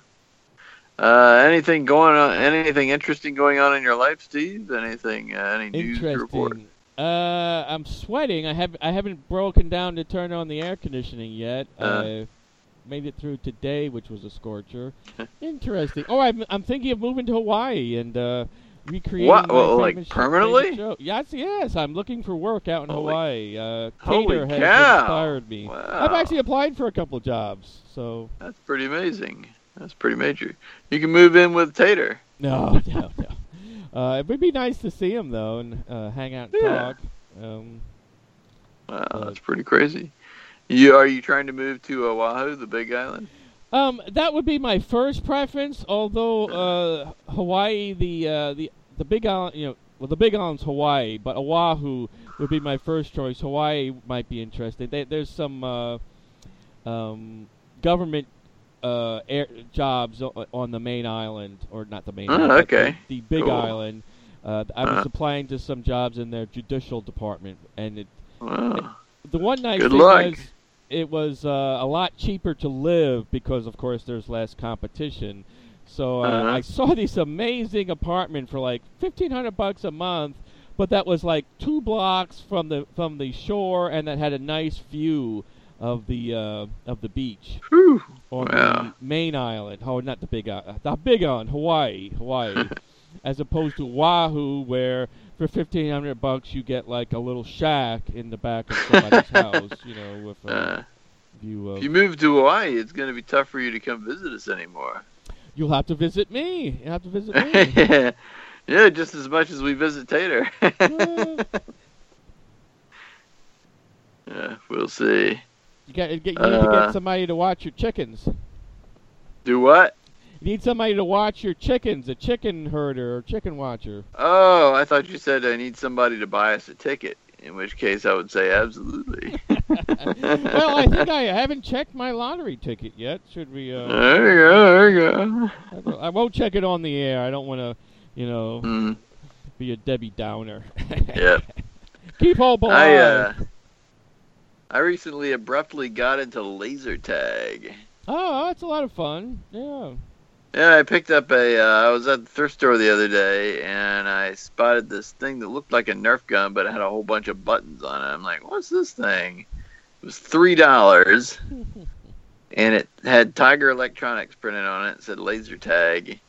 uh, anything going on? Anything interesting going on in your life, Steve? Anything? Uh, any news to report? Uh, I'm sweating. I have I haven't broken down to turn on the air conditioning yet. Uh. I made it through today, which was a scorcher. Interesting. Oh, I'm I'm thinking of moving to Hawaii and uh, recreating What? Well, like, permanently? show. Yes, yes. I'm looking for work out in Holy- Hawaii. Uh, Holy has cow. inspired me. Wow. I've actually applied for a couple jobs, so That's pretty amazing. That's pretty major. You can move in with Tater. no, no, no. Uh, it would be nice to see him though and uh, hang out and Yeah. talk. Um, Wow, Uh, that's pretty crazy. You are you trying to move to Oahu, the Big Island? Um, that would be my first preference. Although uh, Hawaii, the uh, the the Big Island, you know, well, the Big Island's Hawaii, but Oahu would be my first choice. Hawaii might be interesting. They, there's some uh, um, government uh, air jobs on the main island, or not the main Oh, island, okay. the, the Big Cool. Island. Uh, I was Uh-huh. applying to some jobs in their judicial department, and it Wow. the one nice Good thing luck. was it was uh, a lot cheaper to live because, of course, there's less competition. So uh, Uh-huh. I saw this amazing apartment for like fifteen hundred bucks a month, but that was like two blocks from the from the shore, and that had a nice view of the uh, of the beach Whew. on Wow. the main island. Oh, not the big island, the big island, Hawaii, Hawaii, as opposed to Oahu, where for fifteen hundred bucks you get like a little shack in the back of somebody's house, you know, with a Uh, view of. if you move to Hawaii, it's going to be tough for you to come visit us anymore. You'll have to visit me. You have to visit me. yeah, just as much as we visit Tater. yeah, we'll see. You, got, you, get, you need to Uh. get somebody to watch your chickens. Do what? You need somebody to watch your chickens, a chicken herder or chicken watcher. Oh, I thought you said I need somebody to buy us a ticket. In which case, I would say absolutely. well, I think I haven't checked my lottery ticket yet. Should we? Uh, There you go. There you go. I I won't check it on the air. I don't want to, you know, Mm, be a Debbie Downer. yep. Keep hope alive. I uh, I recently abruptly got into laser tag. Oh, that's a lot of fun. Yeah. Yeah, I picked up a. Uh, I was at the thrift store the other day, and I spotted this thing that looked like a Nerf gun, but it had a whole bunch of buttons on it. I'm like, "What's this thing?" It was three dollars, and it had Tiger Electronics printed on it. It said laser tag,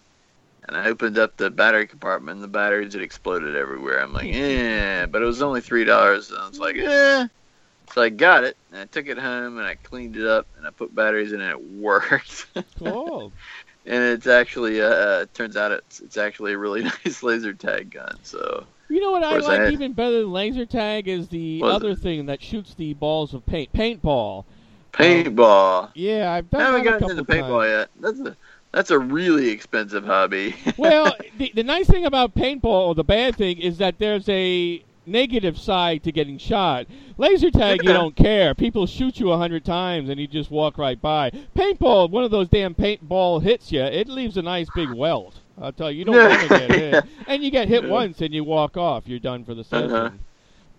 and I opened up the battery compartment, and the batteries had exploded everywhere. I'm like, "Eh," but it was only three dollars, and I was like, "Eh." So I got it, and I took it home, and I cleaned it up, and I put batteries in it, and it worked. Cool. and it's actually uh, uh it turns out it's it's actually a really nice laser tag gun so You know what I course I like had- even better than laser tag is the What is other it? thing that shoots the balls of paint, paintball. paintball Yeah, I've i done haven't gotten into paintball yet that's a that's a really expensive hobby well, the, the nice thing about paintball, or the bad thing, is that there's a negative side to getting shot. Laser tag, you don't care. People shoot you a hundred times and you just walk right by. Paintball, one of those damn paintball hits you, it leaves a nice big welt. I'll tell you, you don't want to get hit, and you get hit Yeah. once and you walk off. You're done for the session. Uh-huh.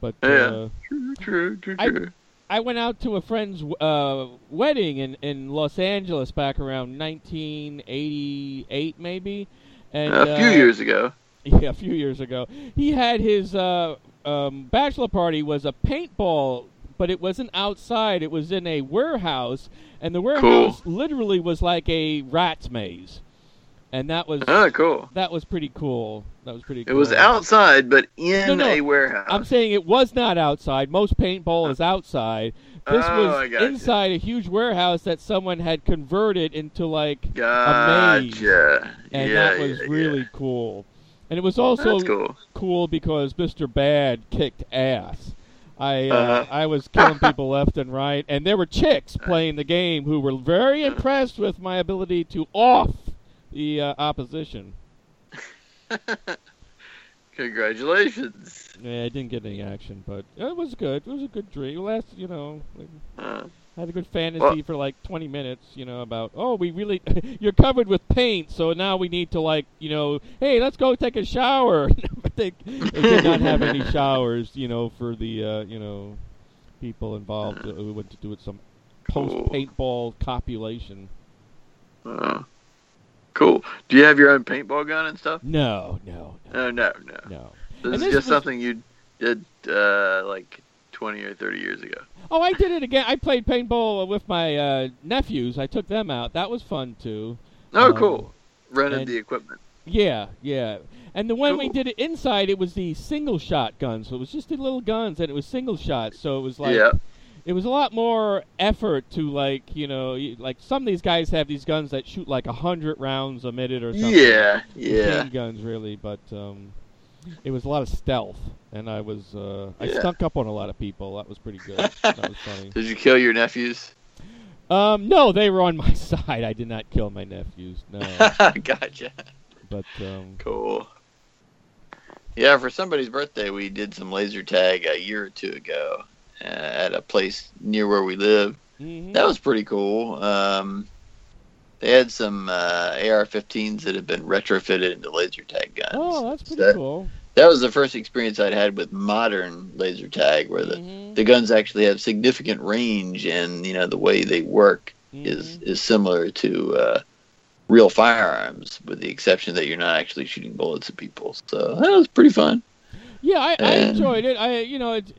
But Yeah. uh, true true true I- true I went out to a friend's uh, wedding in, in Los Angeles back around 1988, maybe. And, a few uh, years ago Yeah, a few years ago. He had his uh, um, bachelor party was a paintball, but it wasn't outside. It was in a warehouse, and the warehouse literally was like a rat's maze. And that was oh cool that was pretty cool. That was pretty. It was outside, but in No, no, a warehouse. I'm saying it was not outside. Most paintball is outside. This Oh, was gotcha. inside a huge warehouse that someone had converted into like a maze, and yeah, that was yeah, really yeah. cool. And it was also cool. cool because Mr. Bad kicked ass. I uh, Uh-huh. I was killing people left and right, and there were chicks playing the game who were very Uh-huh. impressed with my ability to off the uh, opposition. Congratulations. Yeah, I didn't get any action, but it was good. It was a good dream. It lasted, you know, like, Uh, I had a good fantasy Well- for like 20 minutes, you know, about oh, we really you're covered with paint, so now we need to like, you know, hey, let's go take a shower. but they, they did not have any showers, you know, for the uh, you know people involved uh, who went to do it some post paintball copulation. uh, cool. Do you have your own paintball gun and stuff? No, no, no, Oh no, no. no. This And is this just was- something you did uh, like 20 or 30 years ago. Oh, I did it again. I played paintball with my uh, nephews. I took them out. That was fun too. Oh, Um, cool. Rented the equipment. Yeah, yeah. And the when we did it inside, it was the single shot guns. So it was just the little guns, and it was single shots. So it was like yeah. it was a lot more effort to like you know like some of these guys have these guns that shoot like a hundred rounds a minute or something. Yeah. Yeah. Machine guns really, but um, it was a lot of stealth, and I was uh, I Yeah. stunk up on a lot of people. That was pretty good. that was funny. Did you kill your nephews? Um, no, they were on my side. I did not kill my nephews. No, gotcha. but um, Cool. Yeah, for somebody's birthday, we did some laser tag a year or two ago uh, at a place near where we live. mhm. That was pretty cool. Um, they had some uh, AR-15s that had been retrofitted into laser tag guns. oh, that's So pretty that, cool. That was the first experience I'd had with modern laser tag, where the, Mhm. the guns actually have significant range, and you know the way they work Mm-hmm. is is similar to uh, real firearms, with the exception that you're not actually shooting bullets at people. So that was pretty fun. Yeah, I, I enjoyed it. I, you know, it's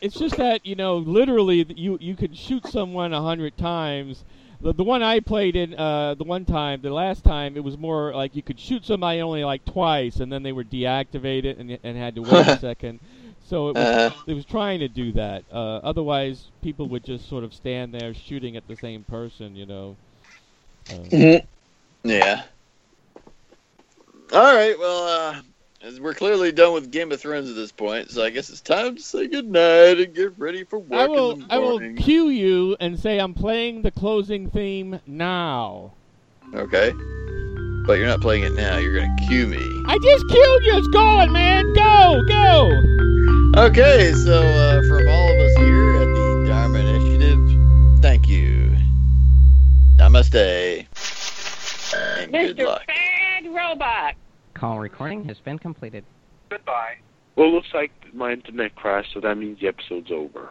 it's just that you know, literally, you you could shoot someone a hundred times. The, the one I played in, uh, the one time, the last time, it was more like you could shoot somebody only like twice, and then they were deactivated and and had to wait a second. So it was Uh, it was trying to do that. Uh, otherwise, people would just sort of stand there shooting at the same person. You know. Uh, yeah. All right. Well, uh, we're clearly done with Game of Thrones at this point, so I guess it's time to say goodnight and get ready for work I will in the I will morning. cue you and say I'm playing the closing theme now. Okay. But you're not playing it now. You're gonna cue me. I just killed you. It's going, man. Go, go. Okay, so uh, from all of us here at the Dharma Initiative, thank you. Namaste. And good Mr. luck. Bad Robot. Call recording has been completed. Goodbye. Well, it looks like my internet crashed, so that means the episode's over.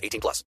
18 plus.